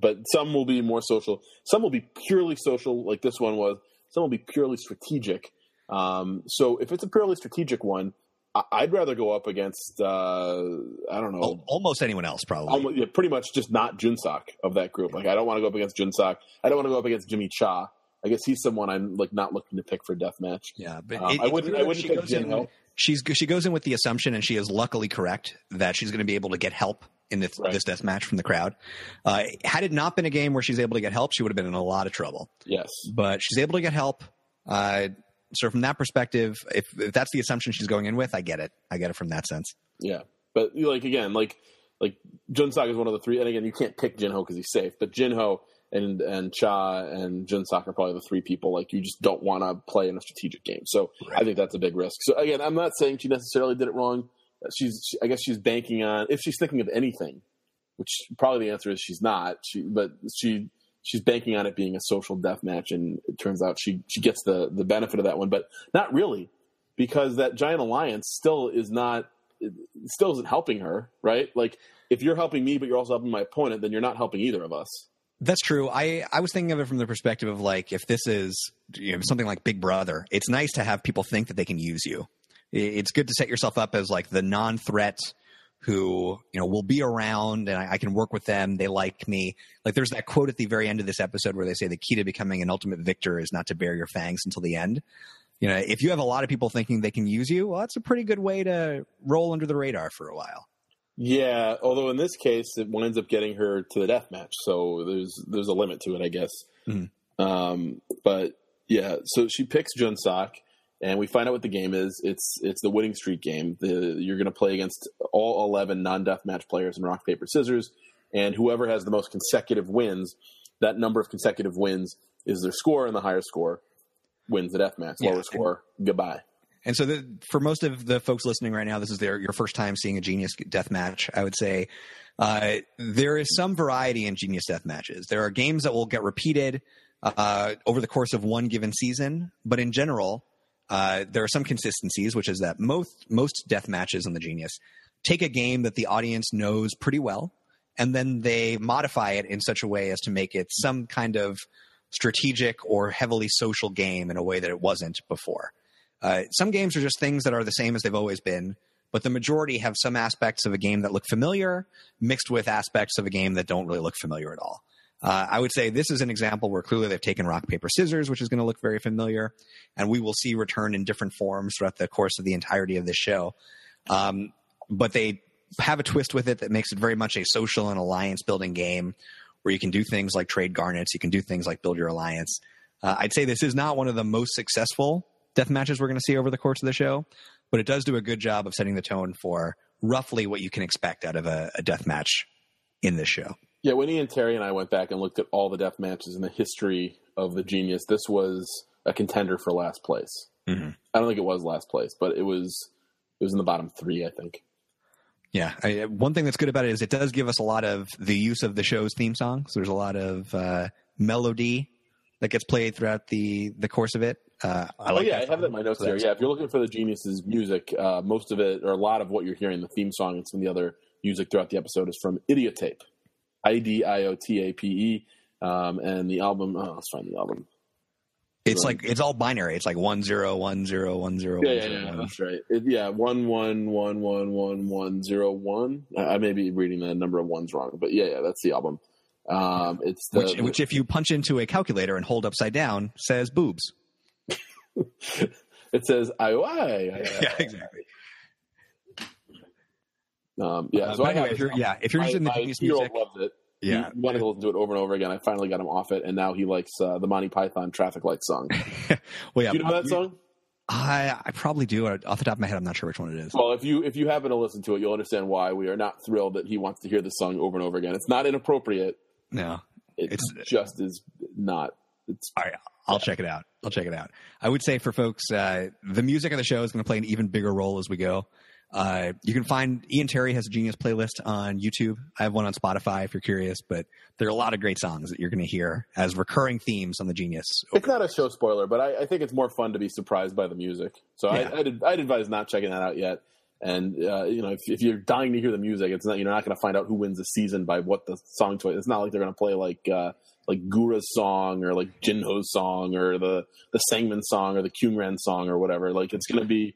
but some will be more social. Some will be purely social, like this one was. Some will be purely strategic. Um, so if it's a purely strategic one, I'd rather go up against uh, I don't know, Almost anyone else, probably. almost, yeah, pretty much just not Junsak of that group. Like I don't want to go up against Junsak. I don't want to go up against Jimmy Cha. I guess he's someone I'm like not looking to pick for death match. yeah, but Um, it- I wouldn't- I wouldn't She pick goes in- Jinho. She's she goes in with the assumption, and she is luckily correct that she's going to be able to get help in this Right. this death match from the crowd. Uh, had it not been a game where she's able to get help, she would have been in a lot of trouble. Yes. but she's able to get help. Uh, so from that perspective, if, if that's the assumption she's going in with, I get it. I get it from that sense. Yeah, but like again, like like Junsak is one of the three, and again, you can't pick Jinho because he's safe. But Jinho and and Cha and Junsock are probably the three people like you just don't want to play in a strategic game. So I think that's a big risk. So again, I'm not saying she necessarily did it wrong. She's, she, I guess, she's banking on if she's thinking of anything, which probably the answer is she's not. She, but she she's banking on it being a social death match, and it turns out she she gets the the benefit of that one, but not really because that giant alliance still is not still isn't helping her, right? Like if you're helping me, but you're also helping my opponent, then you're not helping either of us. That's true. I, I was thinking of it from the perspective of like if this is you know, something like Big Brother, it's nice to have people think that they can use you. It's good to set yourself up as like the non-threat who you know will be around and I, I, can work with them. They like me. Like there's that quote at the very end of this episode where they say the key to becoming an ultimate victor is not to bare your fangs until the end. You know, if you have a lot of people thinking they can use you, well, that's a pretty good way to roll under the radar for a while. Yeah, although in this case it winds up getting her to the death match, so there's there's a limit to it, I guess. Mm-hmm. Um, but yeah, so she picks Junsak and we find out what the game is. It's it's the winning streak game. The, you're going to play against all 11 non-deathmatch players in rock paper scissors, and whoever has the most consecutive wins, that number of consecutive wins is their score, and the higher score wins the deathmatch. Yeah. Lower score, goodbye. And so, the, for most of the folks listening right now, this is their your first time seeing a Genius death match. I would say uh, there is some variety in Genius death matches. There are games that will get repeated uh, over the course of one given season, but in general, uh, there are some consistencies, which is that most most death matches in the Genius take a game that the audience knows pretty well, and then they modify it in such a way as to make it some kind of strategic or heavily social game in a way that it wasn't before. Uh, some games are just things that are the same as they've always been, but the majority have some aspects of a game that look familiar mixed with aspects of a game that don't really look familiar at all. Uh, I would say this is an example where clearly they've taken rock, paper, scissors, which is going to look very familiar, and we will see return in different forms throughout the course of the entirety of this show. Um, but they have a twist with it that makes it very much a social and alliance building game where you can do things like trade garnets, you can do things like build your alliance. Uh, I'd say this is not one of the most successful death matches we're going to see over the course of the show, but it does do a good job of setting the tone for roughly what you can expect out of a, a death match in this show. Yeah, when Ian Terry and I went back and looked at all the death matches in the history of the Genius, this was a contender for last place. Mm-hmm. I don't think it was last place, but it was it was in the bottom three, I think. Yeah, I, one thing that's good about it is it does give us a lot of the use of the show's theme song. So there's a lot of uh, melody that gets played throughout the the course of it. Uh, I oh, like oh yeah, I have that in my notes so here. Yeah, if you're looking for the Genius's music, uh, most of it or a lot of what you're hearing, the theme song and some of the other music throughout the episode is from Idiotape. I D I O T A P E. Um, and the album, oh, let's find the album. It's like it's all binary. It's like one zero one zero one zero. Yeah, yeah, yeah that's right. It, yeah, one one one one one one zero one. I may be reading the number of ones wrong, but yeah, yeah, that's the album. Um, it's the, which, which, if you punch into a calculator and hold upside down, says boobs. it says IOI. Yeah, exactly. Um, yeah, uh, so anyway, if you're, yeah, if you're interested in the Genius music, loves it. Yeah, he wanted to listen to it over and over again. I finally got him off it, and now he likes uh, the Monty Python traffic light song. well, yeah, do you know that song? I I probably do. Off the top of my head, I'm not sure which one it is. Well, if you if you happen to listen to it, you'll understand why we are not thrilled that he wants to hear this song over and over again. It's not inappropriate. No, it's, it's just is not. It's all right. I'll yeah. check it out. I'll check it out. I would say for folks, uh, the music of the show is going to play an even bigger role as we go. Uh, you can find Ian Terry has a Genius playlist on YouTube. I have one on Spotify if you're curious, but there are a lot of great songs that you're going to hear as recurring themes on the Genius. It's not a show spoiler, but I, I, think it's more fun to be surprised by the music. So yeah. I, I'd, I'd, advise not checking that out yet. And uh, you know, if, if, you're dying to hear the music, it's not you're not going to find out who wins the season by what the song choice. It's not like they're going to play like uh, like Gura's song or like Jinho's song or the the Sangmin song or the Kyungran song or whatever. Like it's going to be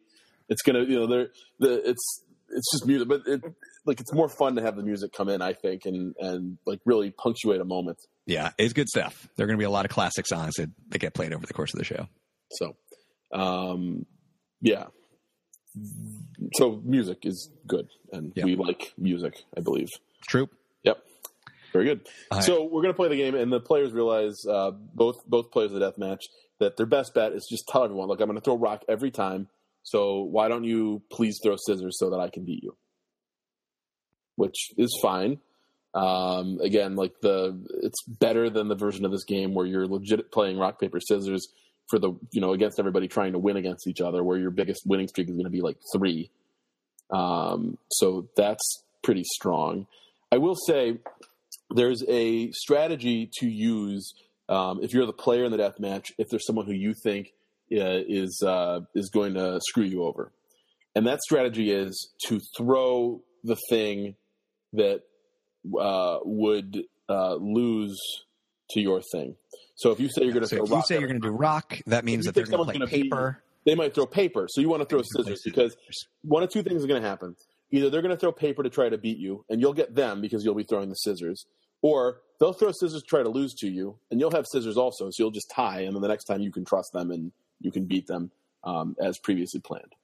it's gonna you know there the it's it's just music, but it, like it's more fun to have the music come in, I think, and and like really punctuate a moment. Yeah, it's good stuff. There are going to be a lot of classic songs that, that get played over the course of the show. So, um, yeah. So music is good, and yep. we like music. I believe. True. Yep. Very good. so we're going to play the game, and the players realize uh, both both players of the death match that their best bet is just tell everyone, look, I'm going to throw rock every time. So why don't you please throw scissors so that I can beat you? Which is fine. Um, again, like the it's better than the version of this game where you're legit playing rock paper scissors for the you know against everybody trying to win against each other, where your biggest winning streak is going to be like three. Um, so that's pretty strong. I will say there's a strategy to use um, if you're the player in the death match. If there's someone who you think is uh, is going to screw you over. And that strategy is to throw the thing that uh, would uh, lose to your thing. So if you say you're going to So throw if you rock, say you're going to do rock, that means that they're going to play gonna be- paper. they might throw paper. So you want to throw They can play scissors because one of two things are going to happen. Either they're going to throw paper to try to beat you, and you'll get them because you'll be throwing the scissors, or they'll throw scissors to try to lose to you, and you'll have scissors also. So you'll just tie, and then the next time you can trust them and you can beat them um, as previously planned.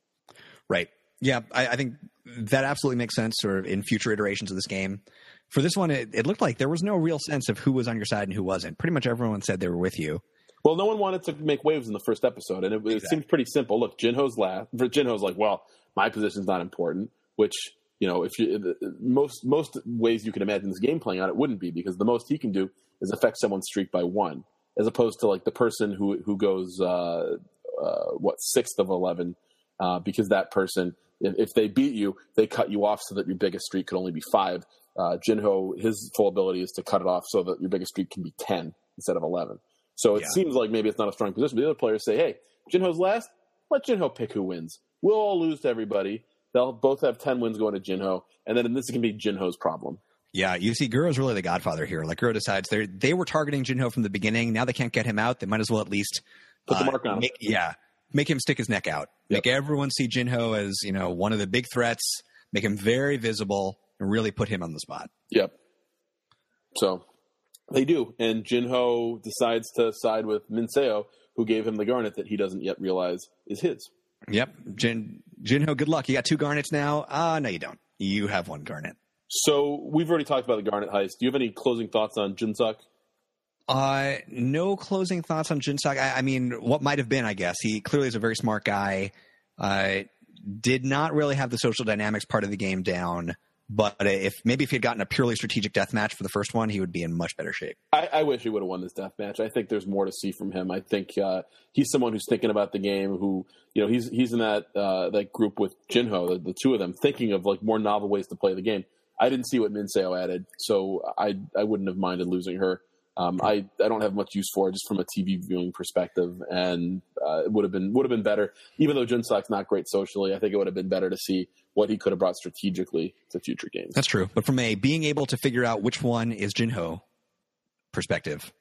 Right. Yeah, I, I think that absolutely makes sense. Sort of in future iterations of this game. For this one, it, it looked like there was no real sense of who was on your side and who wasn't. Pretty much everyone said they were with you. Well, no one wanted to make waves in the first episode, and it, it seems pretty simple. Look, Jinho's last. Jinho's like, well, my position's not important, which you know, if you most most ways you can imagine this game playing out, it wouldn't be because the most he can do is affect someone's streak by one, as opposed to like the person who who goes uh, uh, what sixth of eleven, uh, because that person, if, if they beat you, they cut you off so that your biggest streak could only be five. Uh, Jinho, his full ability is to cut it off so that your biggest streak can be ten instead of eleven. So it Yeah. seems like maybe it's not a strong position. But the other players say, "Hey, Jinho's last. Let Jinho pick who wins. We'll all lose to everybody. They'll both have ten wins going to Jinho, and then this can be Jinho's problem." Yeah, you see, Gura's really the godfather here. Like Gura decides they they were targeting Jinho from the beginning. Now they can't get him out. They might as well at least Put the uh, mark on make, Yeah, make him stick his neck out. Make everyone see Jinho as you know one of the big threats. Make him very visible and really put him on the spot. Yep. So they do, and Jinho decides to side with Minseo, who gave him the garnet that he doesn't yet realize is his. Yep, Jin Jinho, good luck. You got two garnets now. Ah, no, you don't. You have one garnet. So we've already talked about the garnet heist. Do you have any closing thoughts on Jinsuk? Uh, no closing thoughts on Jinsak. I, I mean, what might have been, I guess. He clearly is a very smart guy. Uh, did not really have the social dynamics part of the game down. But if maybe if he had gotten a purely strategic death match for the first one, he would be in much better shape. I, I wish he would have won this death match. I think there's more to see from him. I think uh, he's someone who's thinking about the game. Who you know he's he's in that uh, that group with Jinho, the, the two of them, thinking of like more novel ways to play the game. I didn't see what Minseo added, so I I wouldn't have minded losing her. Um, I I don't have much use for it just from a TV viewing perspective, and uh, it would have been would have been better. Even though Jinsuk's not great socially, I think it would have been better to see what he could have brought strategically to future games. That's true. But from a being able to figure out which one is Jinho perspective,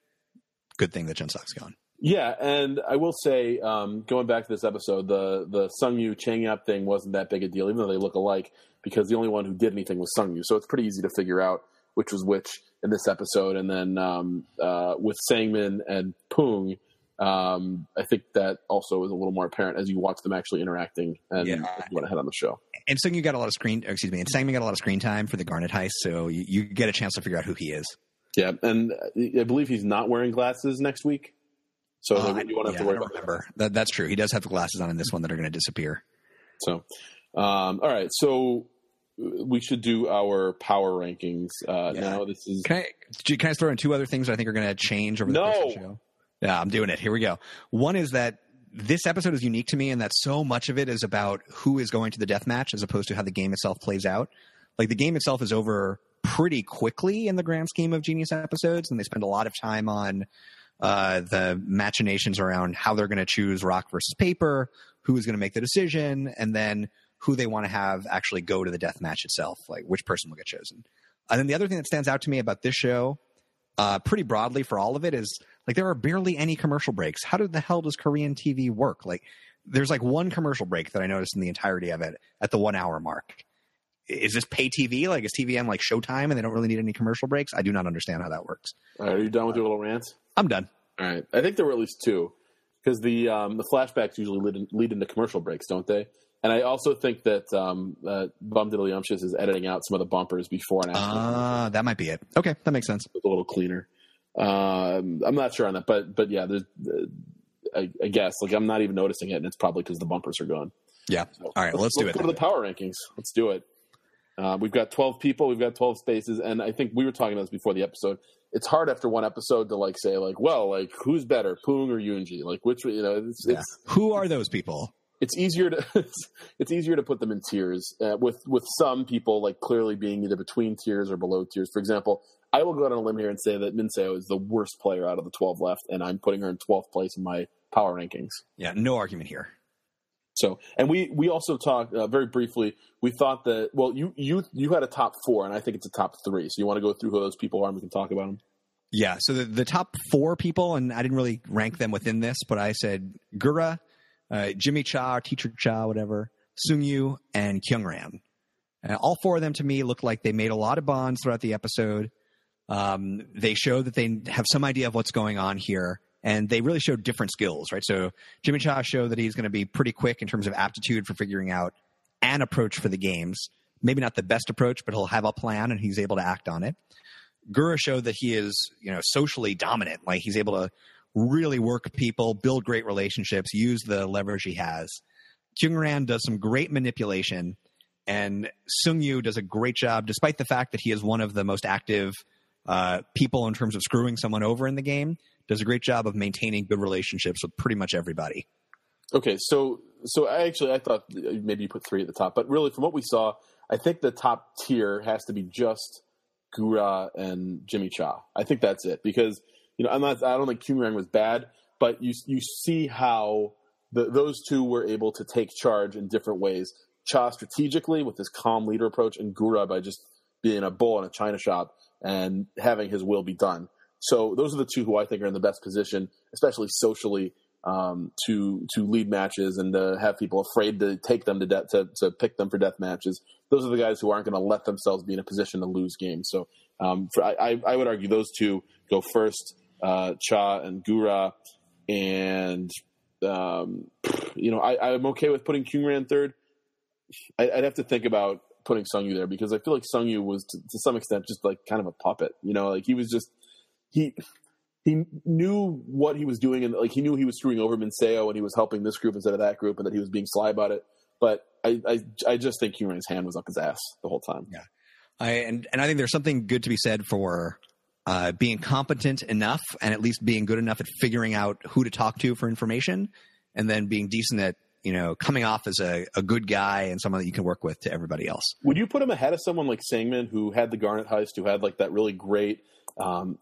good thing that Jinsak's gone. Yeah, and I will say, um, going back to this episode, the the Sung Yu Chang Yap thing wasn't that big a deal, even though they look alike, because the only one who did anything was Sung Yu. So it's pretty easy to figure out which was which in this episode. And then um, uh, with Sangmin and Poong, um, I think that also is a little more apparent as you watch them actually interacting and Yeah. ahead on the show. And Sung got a lot of screen, excuse me, and Sangmin got a lot of screen time for the Garnet heist, so you, you get a chance to figure out who he is. Yeah, and I believe he's not wearing glasses next week, so Uh, you won't have yeah, to worry about remember. That, that's true. He does have the glasses on in this one that are going to disappear. So, um, all right. So we should do our power rankings uh, Yeah. now. This is Can I, can I throw in two other things that I think are going to change over the course of the show? Yeah, I'm doing it. Here we go. One is that this episode is unique to me in that so much of it is about who is going to the death match as opposed to how the game itself plays out. Like the game itself is over pretty quickly in the grand scheme of Genius episodes, and they spend a lot of time on uh, the machinations around how they're going to choose rock versus paper, who is going to make the decision, and then who they want to have actually go to the death match itself, like which person will get chosen. And then the other thing that stands out to me about this show, uh, pretty broadly for all of it, is like there are barely any commercial breaks. How the hell does Korean TV work? Like there's like one commercial break that I noticed in the entirety of it at the one hour mark. Is this pay TV? Like is TVN like Showtime and they don't really need any commercial breaks? I do not understand how that works. right. Are you done with your little rants? I'm done. All right. I think there were at least two because the um, the flashbacks usually lead, in, lead into commercial breaks, don't they? And I also think that um, uh, Bum Diddly Umptious is editing out some of the bumpers before and after. Ah, that might be it. Okay, that makes sense. It's a little cleaner. Um, I'm not sure on that, but but yeah, there's. Uh, I, I guess like I'm not even noticing it, and it's probably because the bumpers are gone. Yeah. All right, well, let's do it. Go to the power rankings. Let's do it. Uh, we've got 12 people. We've got 12 spaces, and I think we were talking about this before the episode. It's hard after one episode to like say like, well, like who's better, Poong or Yoonji? Like which you know, it's Yeah. it's, Who are those people? it's easier to it's easier to put them in tiers uh, with with some people like clearly being either between tiers or below tiers. For example, I will go out on a limb here and say that Minseo is the worst player out of the 12 left, and I'm putting her in 12th place in my power rankings. Yeah, no argument here. So, and we we also talked uh, very briefly. We thought that well, you you you had a top four, and I think it's a top three. So you want to go through who those people are, and we can talk about them. Yeah. So the, the top four people, and I didn't really rank them within this, but I said Gura, uh, Jimmy Cha, Teacher Cha, whatever, Sungyu, and Kyungran. And all four of them to me look like they made a lot of bonds throughout the episode. Um, they show that they have some idea of what's going on here, and they really showed different skills, right? So Jimmy Cha showed that he's going to be pretty quick in terms of aptitude for figuring out an approach for the games. Maybe not the best approach, but he'll have a plan and he's able to act on it. Gura showed that he is, you know, socially dominant. Like he's able to really work people, build great relationships, use the leverage he has. Kyungran does some great manipulation, and Sung Yu does a great job, despite the fact that he is one of the most active uh, people in terms of screwing someone over in the game. Does a great job of maintaining good relationships with pretty much everybody. Okay, so so I actually I thought maybe you put three at the top, but really from what we saw, I think the top tier has to be just Gura and Jimmy Cha. I think that's it because you know I'm not I don't think Kyungran was bad, but you you see how the, those two were able to take charge in different ways. Cha strategically with his calm leader approach, and Gura by just being a bull in a china shop and having his will be done. So those are the two who I think are in the best position, especially socially, um, to to lead matches and to have people afraid to take them to death to, to pick them for death matches. Those are the guys who aren't going to let themselves be in a position to lose games. So um, for, I, I would argue those two go first, uh, Cha and Gura, and um, you know I, I'm okay with putting Kyungran third. I, would have to think about putting Sungyu there because I feel like Sungyu was to, to some extent just like kind of a puppet. You know, like he was just he he knew what he was doing and like he knew he was screwing over Minseo and he was helping this group instead of that group and that he was being sly about it. But I I, I just think Kyungran's hand was up his ass the whole time. Yeah, I and and I think there's something good to be said for. Uh, being competent enough and at least being good enough at figuring out who to talk to for information and then being decent at you know coming off as a, a good guy and someone that you can work with to everybody else would you put him ahead of someone like Sangmin who had the garnet heist who had like that really great um,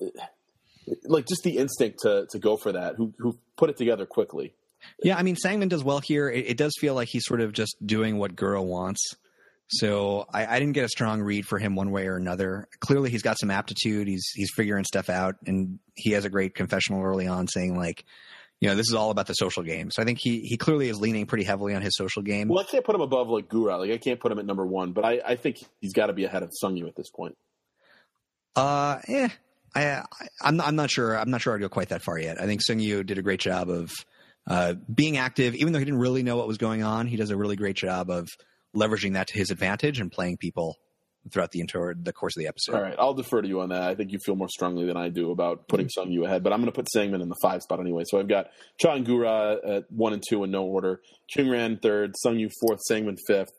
like just the instinct to to go for that. Who who put it together quickly. Yeah, I mean Sangmin does well here. It, it does feel like he's sort of just doing what Gura wants. So I, I, didn't get a strong read for him one way or another. Clearly, he's got some aptitude. He's he's figuring stuff out, and he has a great confessional early on saying like, you know, this is all about the social game. So I think he he clearly is leaning pretty heavily on his social game. Well, I can't put him above like Gura. Like I can't put him at number one, but I, I think he's got to be ahead of Sungyu at this point. Uh, yeah, I, I'm I'm not sure. I'm not sure I'd go quite that far yet. I think Sung Yu did a great job of uh, being active, even though he didn't really know what was going on. He does a really great job of leveraging that to his advantage and playing people throughout the entire the course of the episode. All right, I'll defer to you on that. I think you feel more strongly than I do about putting mm-hmm. Sung Yu ahead, but I'm going to put Sangmin in the five spot anyway. So I've got Cha and Gura at one and two in no order, Kyungran third, Sung Yu fourth, Sangmin fifth,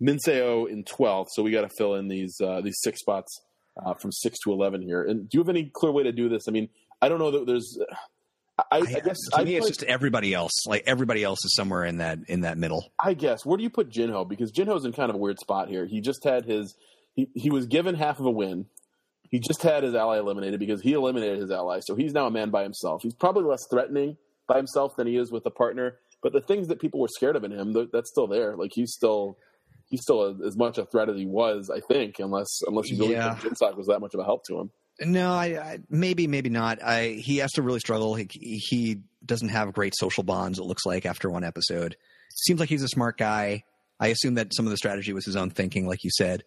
Minseo in twelfth. So we got to fill in these uh, these six spots uh, from six to eleven here. And do you have any clear way to do this? I mean, I don't know that there's. I, I, I guess to me, it's just everybody else. Like everybody else is somewhere in that in that middle. I guess. Where do you put Jinho? Because Jinho's in kind of a weird spot here. He just had his. He, he was given half of a win. He just had his ally eliminated because he eliminated his ally. So he's now a man by himself. He's probably less threatening by himself than he is with a partner. But the things that people were scared of in him, that's still there. Like he's still he's still a, as much a threat as he was, I think, unless unless you really yeah. think Jinsock was that much of a help to him. No, I, I, maybe maybe not. I he has to really struggle. He, he doesn't have great social bonds. It looks like after one episode. Seems like he's a smart guy. I assume that some of the strategy was his own thinking, like you said.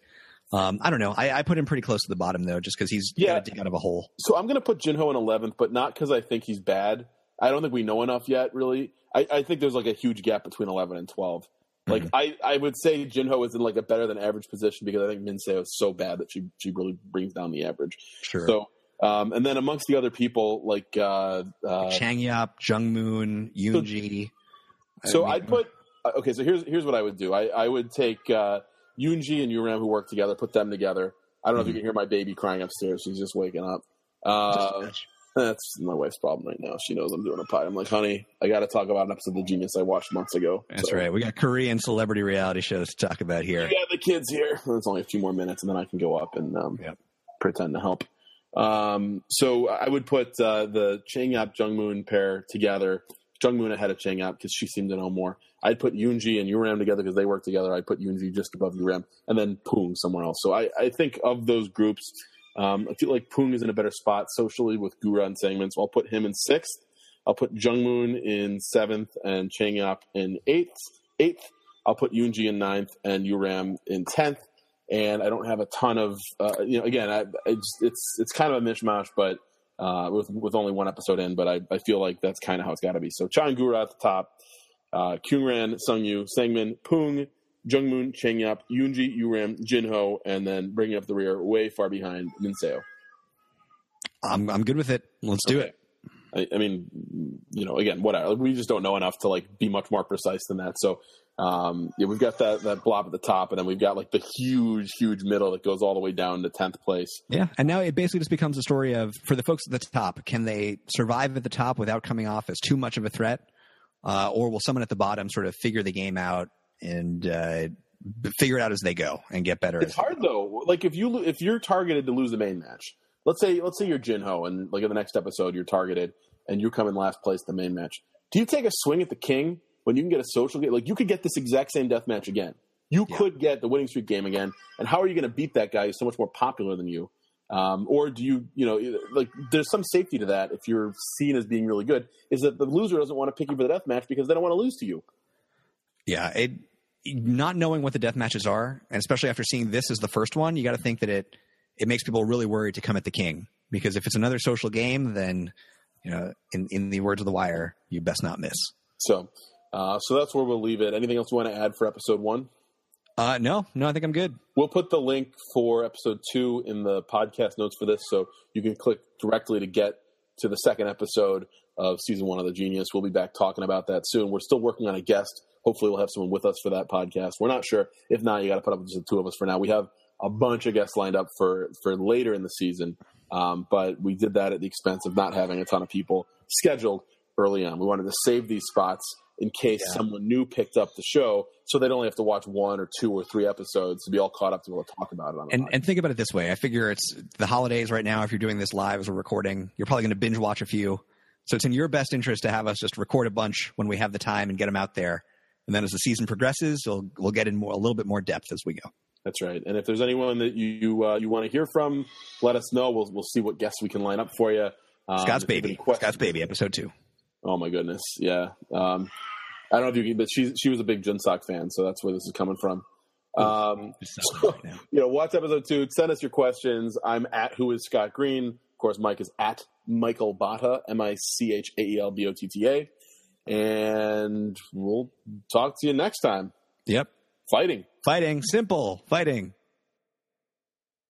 Um, I don't know. I, I, put him pretty close to the bottom though, just because he's yeah. dig out of a hole. So I'm going to put Jinho in 11th, but not because I think he's bad. I don't think we know enough yet. Really, I, I think there's like a huge gap between 11 and 12. Like mm-hmm. I, I would say Jinho is in like a better than average position because I think Minseo is so bad that she she really brings down the average. Sure. So um, and then amongst the other people like uh, uh, Chang Yap, Jung Moon, Yoonji. So, so I'd put uh, okay. So here's here's what I would do. I I would take uh, Yoonji and Yuram who work together, put them together. I don't know mm-hmm. if you mm-hmm. can hear my baby crying upstairs. She's just waking up. Uh, that's my wife's problem right now. She knows I'm doing a pie. I'm like, honey, I got to talk about an episode of The Genius I watched months ago. That's so, right. We got Korean celebrity reality shows to talk about here. Yeah, the kids here. There's only a few more minutes, and then I can go up and um, yep. pretend to help. Um, so I would put uh, the Chang Yap Jung Moon pair together. Jung Moon ahead of Chang Yap because she seemed to know more. I'd put Yoonji and Yuram together because they work together. I'd put Yoonji just above Yuram, and then Poong somewhere else. So I, I think of those groups, Um, I feel like Poong is in a better spot socially with Gura and Sangmin, so I'll put him in sixth. I'll put Jungmoon in seventh and Changyap in eighth. Eighth. I'll put Yoonji in ninth and Yuram in tenth. And I don't have a ton of, uh, you know, again, I, it's, it's it's kind of a mishmash, but uh, with with only one episode in. But I, I feel like that's kind of how it's got to be. So Chan Gura at the top, uh, Kyungran, Sungyu, Sangmin, Pung, Jungmoon, Changyap, Yoonji, Yuram, Jinho, and then bringing up the rear way far behind Minseo. I'm I'm good with it. Let's do Okay. it. I, I mean, you know, again, whatever. We just don't know enough to like be much more precise than that. So, um, yeah, we've got that that blob at the top, and then we've got like the huge, huge middle that goes all the way down to tenth place. Yeah, and now it basically just becomes a story of for the folks at the top, can they survive at the top without coming off as too much of a threat, uh, or will someone at the bottom sort of figure the game out and uh, figure it out as they go and get better? It's hard though. Like if you if you're targeted to lose the main match, let's say let's say you're Jinho, and like in the next episode you're targeted, and you come in last place the main match. Do you take a swing at the king when you can get a social game? Like you could get this exact same death match again. You Yeah. could get the winning streak game again, and how are you going to beat that guy who's so much more popular than you? Um, or do you, you know, like there's some safety to that if you're seen as being really good, is that the loser doesn't want to pick you for the death match because they don't want to lose to you. Yeah, it not knowing what the death matches are, and especially after seeing this as the first one, you got to think that it it makes people really worried to come at the king because if it's another social game, then you know, in in the words of the wire, you best not miss. So, uh, so that's where we'll leave it. Anything else you want to add for episode one? Uh, no, no, I think I'm good. We'll put the link for episode two in the podcast notes for this, so you can click directly to get to the second episode of season one of the Genius. We'll be back talking about that soon. We're still working on a guest. Hopefully, we'll have someone with us for that podcast. We're not sure. If not, you got to put up with just the two of us for now. We have a bunch of guests lined up for for later in the season, um, but we did that at the expense of not having a ton of people scheduled early on. We wanted to save these spots in case Yeah. someone new picked up the show, so they'd only have to watch one or two or three episodes to be all caught up to be able to talk about it on the And podcast. and think about it this way: I figure it's the holidays right now. If you're doing this live as we're recording, you're probably going to binge watch a few. So it's in your best interest to have us just record a bunch when we have the time and get them out there. And then as the season progresses, we'll we'll get in more a little bit more depth as we go. That's right. And if there's anyone that you you, uh, you want to hear from, let us know. We'll we'll see what guests we can line up for you. Um, Scott's if you have baby, Scott's baby, episode two. Oh my goodness, yeah. Um, I don't know if you can, but she she was a big Junsak fan, so that's where this is coming from. Um, now. you know, watch episode two. Send us your questions. I'm at who is Scott Green. Of course, Mike is at Michael Botta, M I C H A E L B O T T A. And we'll talk to you next time. Yep, Fighting. fighting, simple fighting.